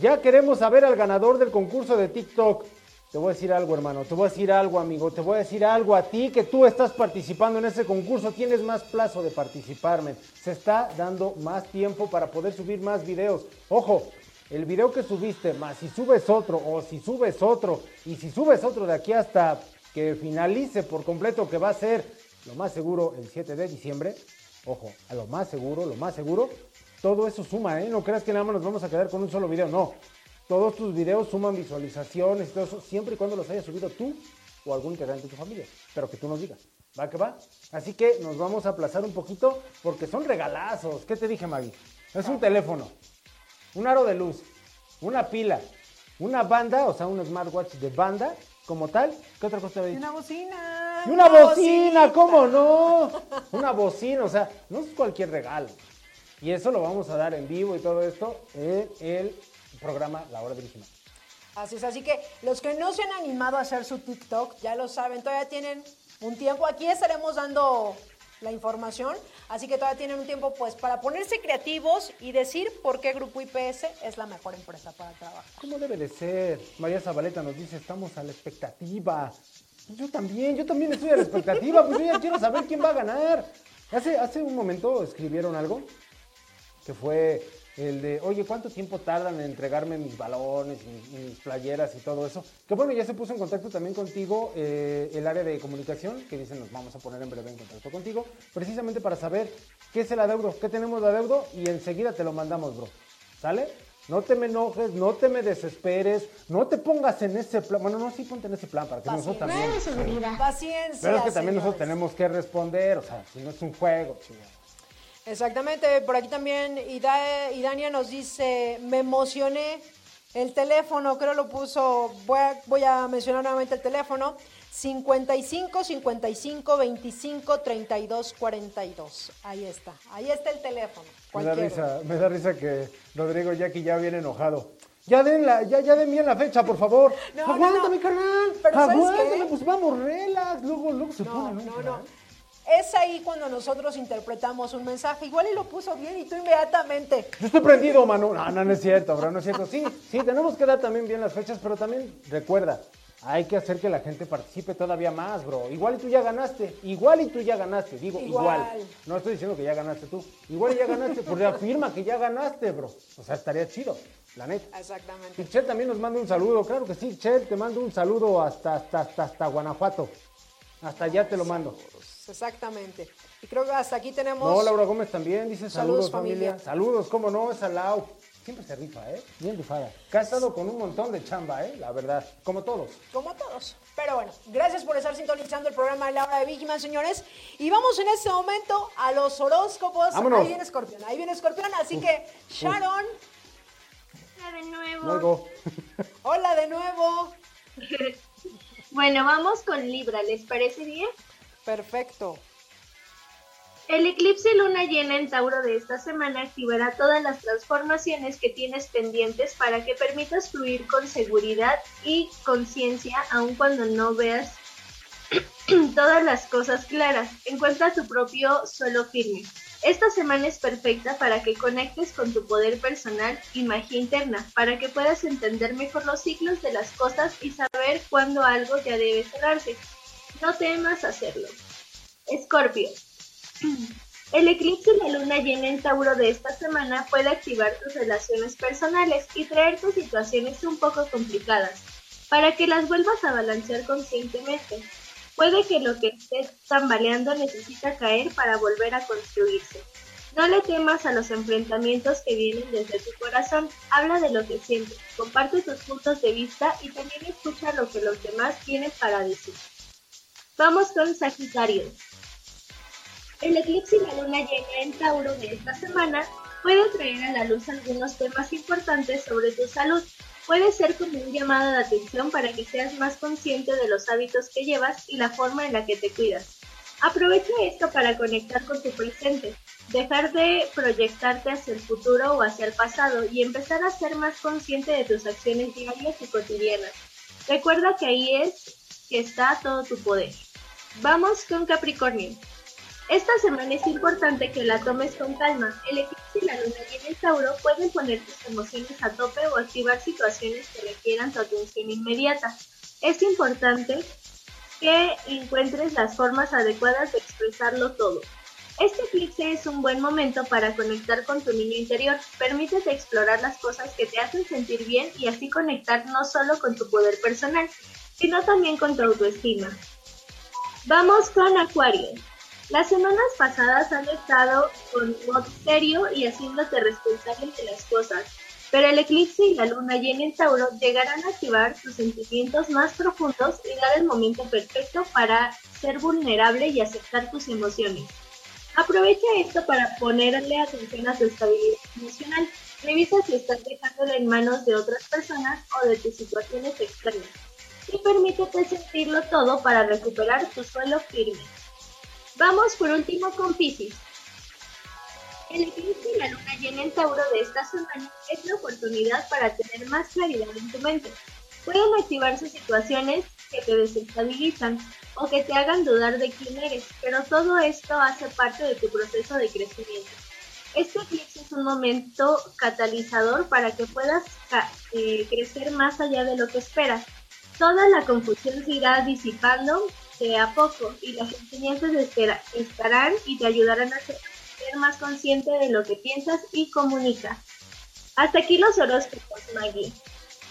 ya queremos saber al ganador del concurso de TikTok. te voy a decir algo, hermano, te voy a decir algo, amigo, te voy a decir algo a ti que tú estás participando en ese concurso, tienes más plazo de participarme. Se está dando más tiempo para poder subir más videos. Ojo, el video que subiste, más si subes otro, o si subes otro, y si subes otro de aquí hasta que finalice por completo, que va a ser lo más seguro el 7 de diciembre, ojo, a lo más seguro, lo más seguro, todo eso suma, ¿eh? No creas que nada más nos vamos a quedar con un solo video, no. Todos tus videos suman visualizaciones y todo eso, siempre y cuando los hayas subido tú o algún integrante de tu familia, pero que tú nos digas. ¿Va que va? Así que nos vamos a aplazar un poquito porque son regalazos. ¿Qué te dije, Maggie? Es un teléfono, un aro de luz, una pila, una banda, o sea, un smartwatch de banda como tal. ¿Qué otra cosa te había Y dicho? una bocina. Y una bocina, bocinita. ¿cómo no? Una bocina, o sea, no es cualquier regalo. Y eso lo vamos a dar en vivo y todo esto en el programa La Hora Original. Así es, así que los que no se han animado a hacer su TikTok, ya lo saben, todavía tienen un tiempo. Aquí estaremos dando la información, así que todavía tienen un tiempo pues para ponerse creativos y decir por qué Grupo IPS es la mejor empresa para trabajar. ¿Cómo debe de ser? María Zabaleta nos dice, estamos a la expectativa. Pues Yo también, yo también estoy a la expectativa, pues yo ya quiero saber quién va a ganar. Hace, hace un momento escribieron algo que fue el de, oye, ¿cuánto tiempo tardan en entregarme mis balones, mis, mis playeras y todo eso? Que bueno, ya se puso en contacto también contigo eh, el área de comunicación, que dicen nos vamos a poner en breve en contacto contigo, precisamente para saber qué es el adeudo, qué tenemos de adeudo y enseguida te lo mandamos, bro. ¿Sale? No te me enojes, no te me desesperes, no te pongas en ese plan. Bueno, no, sí ponte en ese plan para que nosotros también. Paciencia. Pero es que también nosotros tenemos que responder, o sea, si no es un juego, chingada. Exactamente, por aquí también Ida- Idania nos dice, me emocioné, el teléfono, creo lo puso, voy a, voy a mencionar nuevamente el teléfono, 55 55 25 32 42. Ahí está, ahí está el teléfono. Me da risa, me da risa que Rodrigo Jackie ya viene enojado. Ya den la, ya, ya den bien la fecha, por favor. No, no, Aguántame, no. carnal. Pero ¿sabes Aguántame, pues vamos, relax. Luego, luego se No, pone. no, no. Es ahí cuando nosotros interpretamos un mensaje, igual y lo puso bien y tú inmediatamente. Yo estoy prendido, Manu. No, no, no es cierto, bro, no es cierto. Sí, sí, tenemos que dar también bien las fechas, pero también recuerda, hay que hacer que la gente participe todavía más, bro. Igual y tú ya ganaste, igual y tú ya ganaste, digo, igual. Igual. No estoy diciendo que ya ganaste tú, igual y ya ganaste, pues reafirma que ya ganaste, bro. O sea, estaría chido, la neta. Exactamente. Y Chel también nos manda un saludo, claro que sí, Chel, te mando un saludo hasta, hasta, hasta, hasta Guanajuato. Hasta allá te lo mando. Exactamente. Y creo que hasta aquí tenemos... No, Laura Gómez también dice saludos, Saludos, familia. familia. Saludos, cómo no, es al Lau. Siempre se rifa, ¿eh? Bien rifada. Que ha estado con un montón de chamba, ¿eh? La verdad, como todos. Como todos. Pero bueno, gracias por estar sintonizando el programa de la hora de Vigiman, señores. Y vamos en este momento a los horóscopos. Vámonos. Ahí viene Escorpión, ahí viene Escorpión. Así que, Sharon, Hola de nuevo. Luego. hola de nuevo. Bueno, vamos con Libra, ¿les parece bien? Perfecto. El eclipse luna llena en Tauro de esta semana activará todas las transformaciones que tienes pendientes para que permitas fluir con seguridad y conciencia aun cuando no veas todas las cosas claras. Encuentra tu propio suelo firme. Esta semana es perfecta para que conectes con tu poder personal y magia interna, para que puedas entender mejor los ciclos de las cosas y saber cuándo algo ya debe cerrarse. No temas hacerlo. Escorpio. El eclipse de la luna llena en Tauro de esta semana puede activar tus relaciones personales y traerte situaciones un poco complicadas, para que las vuelvas a balancear conscientemente. Puede que lo que esté tambaleando necesita caer para volver a construirse. No le temas a los enfrentamientos que vienen desde tu corazón, habla de lo que sientes, comparte tus puntos de vista y también escucha lo que los demás tienen para decir. Vamos con Sagitario. El eclipse y la luna llena en Tauro de esta semana puede traer a la luz algunos temas importantes sobre tu salud. Puede ser como un llamado de atención para que seas más consciente de los hábitos que llevas y la forma en la que te cuidas. Aprovecha esto para conectar con tu presente, dejar de proyectarte hacia el futuro o hacia el pasado y empezar a ser más consciente de tus acciones diarias y cotidianas. Recuerda que ahí es que está todo tu poder. Vamos con Capricornio. Esta semana es importante que la tomes con calma. El eclipse y la luna llena en Tauro pueden poner tus emociones a tope o activar situaciones que requieran tu atención inmediata. es importante que encuentres las formas adecuadas de expresarlo todo. Este eclipse es un buen momento para conectar con tu niño interior. Permítete explorar las cosas que te hacen sentir bien y así conectar no solo con tu poder personal, sino también con tu autoestima. Vamos con Acuario. Las semanas pasadas han estado con modo serio y haciéndote responsable de las cosas, pero el eclipse y la luna llena en Tauro llegarán a activar tus sentimientos más profundos y dar el momento perfecto para ser vulnerable y aceptar tus emociones. Aprovecha esto para ponerle atención a tu estabilidad emocional. Revisa si estás dejándola en manos de otras personas o de tus situaciones externas. Y permítete sentirlo todo para recuperar tu suelo firme. Vamos por último con Pisces. El eclipse y la luna llena en Tauro de esta semana es la oportunidad para tener más claridad en tu mente. Pueden activarse situaciones que te desestabilizan o que te hagan dudar de quién eres, pero todo esto hace parte de tu proceso de crecimiento. Este eclipse es un momento catalizador para que puedas eh, crecer más allá de lo que esperas. Toda la confusión se irá disipando de a poco y las enseñanzas estarán y te ayudarán a ser más consciente de lo que piensas y comunicas. Hasta aquí los horóscopos, Maggie.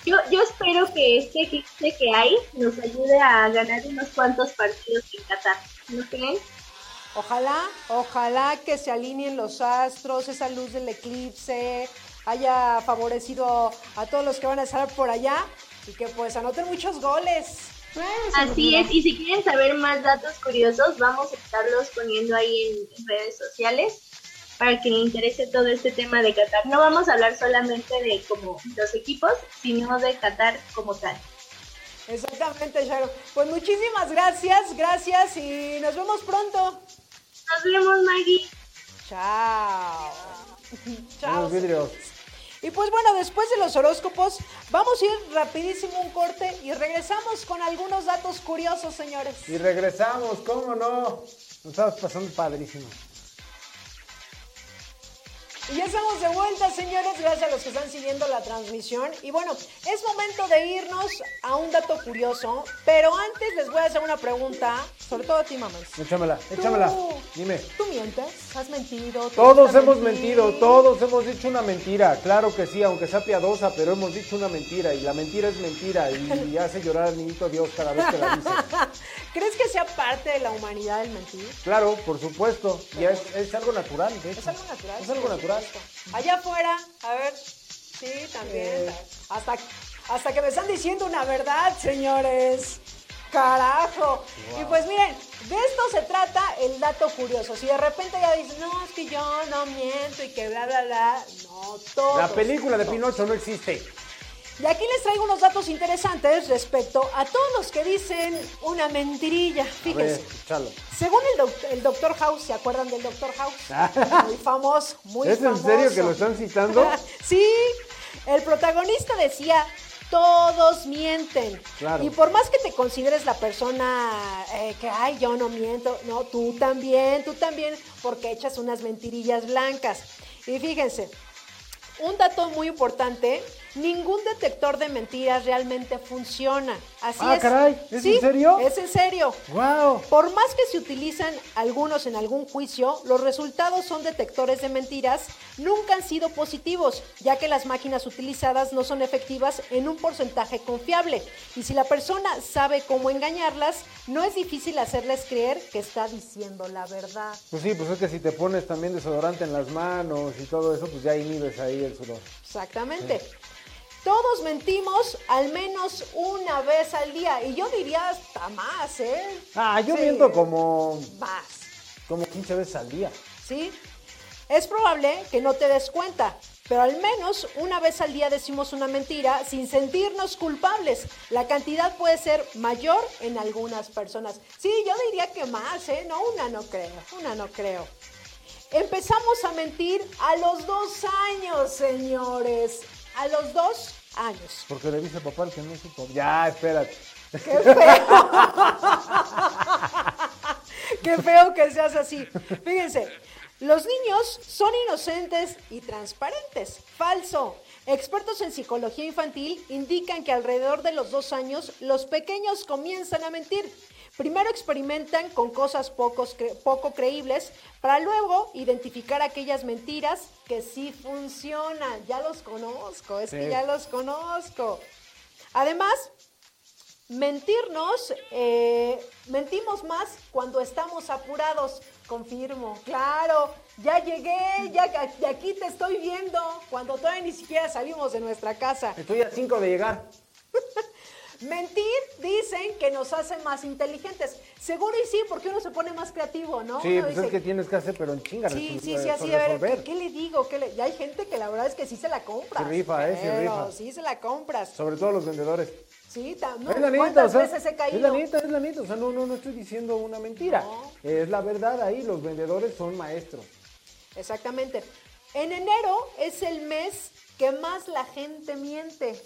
Yo, yo espero que este eclipse que hay nos ayude a ganar unos cuantos partidos en Qatar. ¿No creen? Ojalá, ojalá que se alineen los astros, esa luz del eclipse haya favorecido a todos los que van a estar por allá y que pues anoten muchos goles. Así es, y si quieren saber más datos curiosos, vamos a estarlos poniendo ahí en redes sociales para que le interese todo este tema de Qatar. No vamos a hablar solamente de como los equipos, sino de Qatar como tal. Exactamente, Sharon. Pues muchísimas gracias, gracias y nos vemos pronto. Nos vemos, Maggie. Chao. Chao. Y pues bueno, después de los horóscopos, vamos a ir rapidísimo un corte y regresamos con algunos datos curiosos, señores. Y regresamos, ¿cómo no? Nos estamos pasando padrísimo. Y ya estamos de vuelta, señores, gracias a los que están siguiendo la transmisión. Y bueno, es momento de irnos a un dato curioso, pero antes les voy a hacer una pregunta, sobre todo a ti, mamá. Échamela, échamela. Dime. ¿Tú mientes? ¿Has mentido? Todos hemos mentido, todos hemos dicho una mentira. Claro que sí, aunque sea piadosa, pero hemos dicho una mentira. Y la mentira es mentira y hace llorar al niñito Dios cada vez que la dice. ¿Crees que sea parte de la humanidad el mentir? Claro, por supuesto. Y es, es algo natural, de hecho. Es algo natural. Es algo natural. Allá afuera, a ver. Sí, también. Hasta, hasta que me están diciendo una verdad, señores. Carajo. Y pues miren, de esto se trata el dato curioso. Si de repente ya dices, no, es que yo no miento y que bla, bla, bla. No, todo. La película de Pinocho no existe. Y aquí les traigo unos datos interesantes respecto a todos los que dicen una mentirilla. Fíjense. A ver, échalo. Según el, doc- el Doctor House, ¿se acuerdan del Doctor House? Muy famoso, muy ¿Es en famoso. serio que lo están citando? sí, el protagonista decía, todos mienten. Claro. Y por más que te consideres la persona eh, que, ay, yo no miento, no, tú también, tú también, porque echas unas mentirillas blancas. Y fíjense, un dato muy importante, ningún detector de mentiras realmente funciona. Así Ah, es. caray, ¿es Sí, en serio? Es en serio. ¡Wow! Por más que se utilizan algunos en algún juicio, los resultados son detectores de mentiras, nunca han sido positivos, ya que las máquinas utilizadas no son efectivas en un porcentaje confiable. Y si la persona sabe cómo engañarlas, no es difícil hacerles creer que está diciendo la verdad. Pues sí, pues es que si te pones también desodorante en las manos y todo eso, pues ya inhibes ahí el sudor. Exactamente. Todos mentimos al menos una vez al día, y yo diría hasta más, ¿eh? Ah, yo Sí. miento como, Más. como 15 veces al día. ¿sí? Es probable que no te des cuenta, pero al menos una vez al día decimos una mentira sin sentirnos culpables. La cantidad puede ser mayor en algunas personas. Sí, yo diría que más, ¿eh? No, una no creo, una no creo. Empezamos a mentir a los dos años, señores. A los dos años. Porque le dice papá que no supo. Ya, espérate. ¡Qué feo! ¡Qué feo que seas así! Fíjense, los niños son inocentes y transparentes. Falso. Expertos en psicología infantil indican que alrededor de los dos años los pequeños comienzan a mentir. Primero experimentan con cosas pocos cre- poco creíbles para luego identificar aquellas mentiras que sí funcionan. Ya los conozco, es que ya los conozco. Además, mentirnos, eh, mentimos más cuando estamos apurados. Confirmo, claro, ya llegué, ya de aquí te estoy viendo, cuando todavía ni siquiera salimos de nuestra casa. Estoy a cinco de llegar. Mentir, dicen que nos hace más inteligentes. Seguro y sí, porque uno se pone más creativo, ¿no? Sí, Uno pues dice, es que tienes que hacer, pero en chinga Sí, sí, sí, eh, así, a ver. ¿qué, qué le digo? ¿Qué le- Y hay gente que la verdad es que sí se la compra. Se rifa, ¿eh? Sí rifa. Sí se la compras. Sobre todo los vendedores. Sí, no, es la neta, ¿cuántas o sea, veces he caído? es la neta, es la neta, o sea, no, no, no estoy diciendo una mentira. No. Es la verdad ahí, los vendedores son maestros. Exactamente. En enero es el mes que más la gente miente.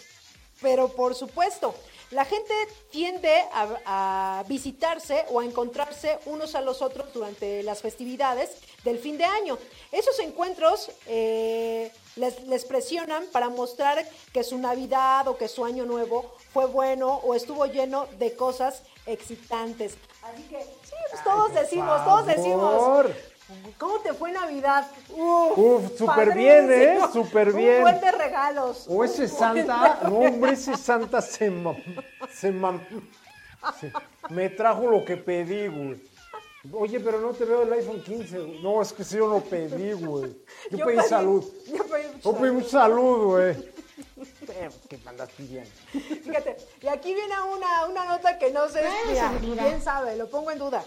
Pero por supuesto, la gente tiende a, a visitarse o a encontrarse unos a los otros durante las festividades del fin de año. Esos encuentros eh, les, les presionan para mostrar que su Navidad o que su Año Nuevo fue bueno o estuvo lleno de cosas excitantes. Así que, sí, pues todos decimos, todos decimos. ¿Cómo te fue Navidad? Uf, Uf, súper bien, ¿eh? Súper Un bien. buen de regalos. O ese Un buen Santa, de no hombre, ese Santa se mam, se mam, se- me trajo lo que pedí, güey. Oye, pero no te veo el iPhone 15, güey. No, es que sí, yo lo pedí, güey. Yo, pedí, salud. Yo pedí Yo pedí salud. un salud, güey. Eh, ¿Qué andas pidiendo? Fíjate, y aquí viene una, una nota que no sé, mira, quién sabe, lo pongo en duda.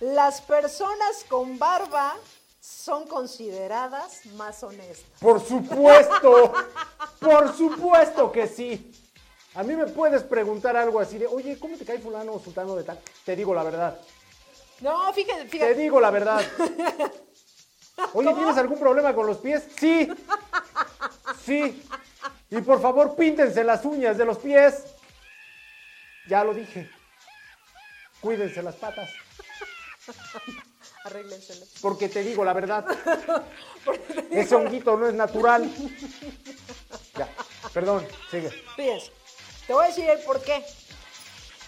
Las personas con barba son consideradas más honestas. Por supuesto, por supuesto que sí. A mí me puedes preguntar algo así de, oye, ¿cómo te cae fulano o sultano de tal? Te digo la verdad. No, fíjate, Te digo la verdad. Oye, ¿tienes algún problema con los pies? Sí. Sí. Y por favor, píntense las uñas de los pies. Ya lo dije. Cuídense las patas. Arréglenselo. Porque te digo la verdad. Ese honguito no es natural. Ya, perdón, sigue. Fíjense, te voy a decir el por qué.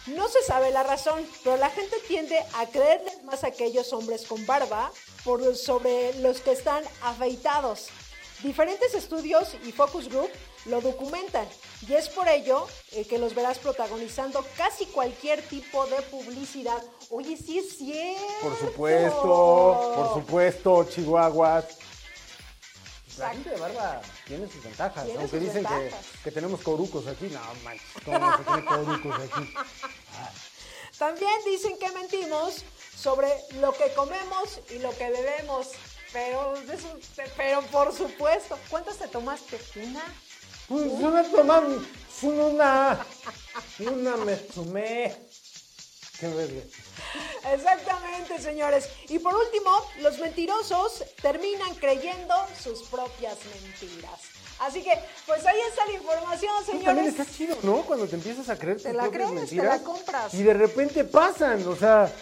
No se sabe la razón, pero la gente tiende a creerles más a aquellos hombres con barba por sobre los que están afeitados. Diferentes estudios y focus group lo documentan y es por ello eh, que los verás protagonizando casi cualquier tipo de publicidad. Oye, sí es cierto. Por supuesto, por supuesto, Chihuahuas. La gente de barba tiene sus ventajas, Tiene aunque sus dicen que, ventajas. que tenemos corucos aquí. No, manches, ¿cómo se tiene corucos aquí? También dicen que mentimos sobre lo que comemos y lo que bebemos. Pero, pero por supuesto, ¿cuántas te tomaste? ¿Una? Pues una toma, una, una me tomé. Qué. Exactamente, señores. Y por último, los mentirosos terminan creyendo sus propias mentiras. Así que, pues ahí está la información, Pues también señores. está chido, ¿no? Cuando te empiezas a creer tus Te la propias crees, te la compras. Y de repente pasan, o sea,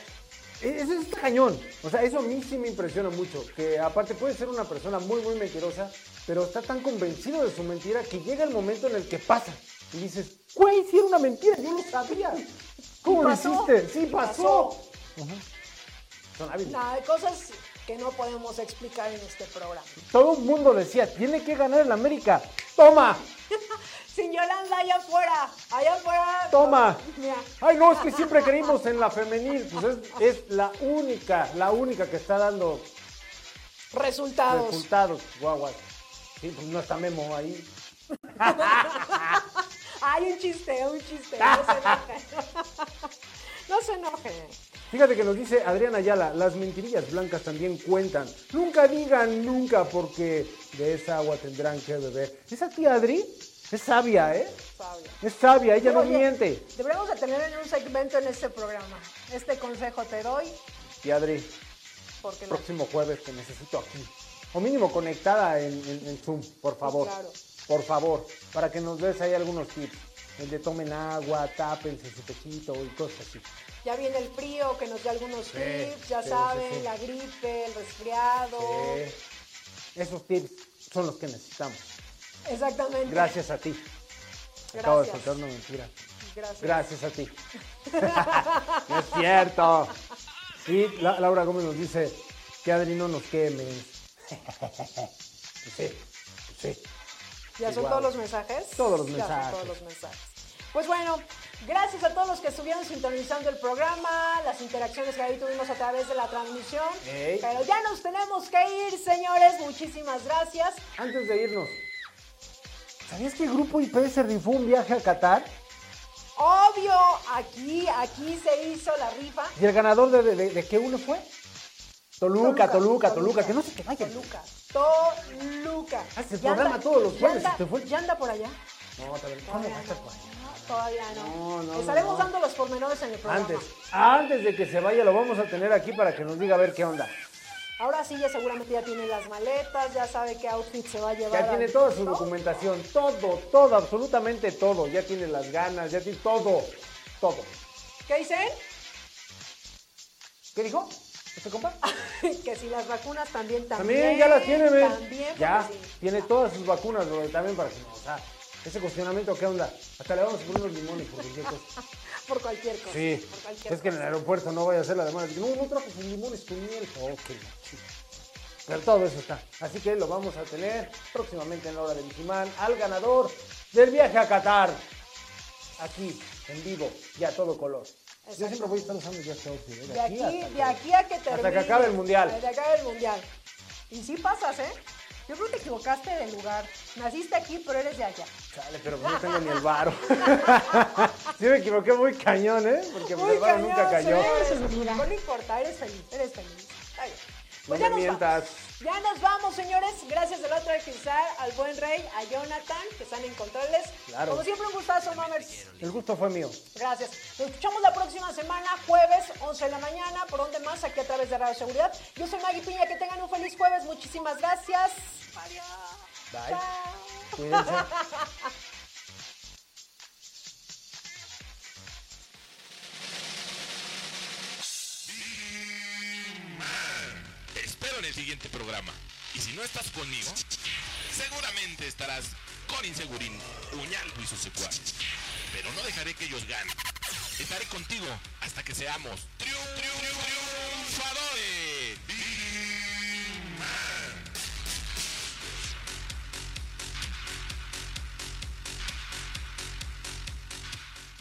e- eso es cañón. O sea, eso a mí sí me impresiona mucho. Que aparte puede ser una persona muy, muy mentirosa, pero está tan convencido de su mentira que llega el momento en el que pasa. Y dices, güey, sí era una mentira, yo lo sabía. ¿Cómo lo hiciste? Sí, pasó. Son hábiles. Nada, hay cosas que no podemos explicar en este programa. Todo el mundo decía, tiene que ganar el América. ¡Toma! Sin Yolanda allá afuera, allá afuera. ¡Toma! Mira, Ay, no, es que siempre creímos en la femenil. Pues es, es la única, la única que está dando resultados. resultados, guaguas. Sí, pues no está Memo ahí. Hay un chiste, un chiste. No se enojen. no se enojen. Fíjate que nos dice Adrián Ayala, las mentirillas blancas también cuentan. Nunca digan nunca porque de esa agua tendrán que beber. Esa tía Adri es sabia, ¿eh? Sabia. Es sabia, ella no Oye, miente. Deberíamos de tener en un segmento en este programa. Este consejo te doy, Tía Adri, porque no. próximo jueves te necesito aquí. O mínimo conectada en, en- en Zoom, por favor. Claro. Por favor, para que nos des ahí algunos tips. El de tomen agua, tápense su pechito y cosas así. Ya viene el frío, que nos dé algunos Sí, tips, ya sí, saben, sí, la gripe, el resfriado. Esos tips son los que necesitamos. Exactamente. Gracias a ti. Acabo de Gracias. soltar una mentira. Gracias. Gracias a ti. no es cierto. Y La- Laura Gómez nos dice que Adri no nos queme. Sí, sí. ¿Ya son Igual. todos los mensajes? Todos los Ya son mensajes. todos los mensajes. Pues bueno, gracias a todos los que estuvieron sintonizando el programa, las interacciones que ahí tuvimos a través de la transmisión. Pero ya nos tenemos que ir, señores. Muchísimas gracias. Antes de irnos, ¿sabías que el grupo IP se rifó un viaje a Qatar? Obvio, aquí, aquí se hizo la rifa. ¿Y el ganador de, de- de qué uno fue? Toluca, Toluca, Toluca, que no se te vaya. Toluca, Toluca. Hace Ya programa anda- todos los jueves. ¿Ya anda por allá? No, también. ¿Cómo va a por allá? Todavía no. No, no, Estaremos no. dando los pormenores en el programa. Antes, antes de que se vaya, lo vamos a tener aquí para que nos diga a ver qué onda. Ahora sí, ya seguramente ya tiene las maletas, ya sabe qué outfit se va a llevar. Ya tiene al- toda su ¿no? documentación, todo, todo, absolutamente todo. Ya tiene las ganas, ya tiene todo, todo. ¿Qué dicen? ¿Qué dijo? ¿Este compa? que si las vacunas también, también. También, ya las tiene, ¿ves? También, Ya, sí. tiene todas sus vacunas, bro, también para que no, o sea, ese cuestionamiento, ¿qué onda? Hasta le vamos a poner unos limones por cualquier cosa. Por cualquier cosa. Sí, Por cualquier es que en el aeropuerto no vaya a ser la demanda. No, no trajo sus limones con miel. Oh, qué chica. Pero todo eso está. Así que lo vamos a tener próximamente en la hora de Vigimán al ganador del viaje a Qatar. Aquí, en vivo, y a todo color. Yo siempre voy a estar usando ya este outfit. ¿eh? De aquí, hasta de aquí a que termine. hasta que acabe el mundial. De que acabe el mundial. Y sí pasas, ¿eh? Yo creo que te equivocaste de lugar. Naciste aquí, pero eres de allá. Chale, pero no tengo ni el varo. sí me equivoqué muy cañón, ¿eh? Porque Muy el varo cañón, nunca cayó. No le importa, eres feliz, eres feliz. Está bien. Pues No ya me nos mientas. vamos. Ya nos vamos, señores. Gracias del otro Quizá, al buen rey, a Jonathan, que están en controles. Claro. Como siempre, un gustazo, mamers. El gusto fue mío. Gracias. Nos escuchamos la próxima semana, jueves, 11 de la mañana, por donde más, aquí a través de Radio Seguridad. Yo soy Maggie Piña, que tengan un feliz jueves. Muchísimas gracias. Adiós. Bye. Chao. Cuídense. siguiente programa. Y si no estás conmigo, seguramente estarás con Insegurín, Uñalco y sus secuaces. Pero no dejaré que ellos ganen. Estaré contigo hasta que seamos triunfadores.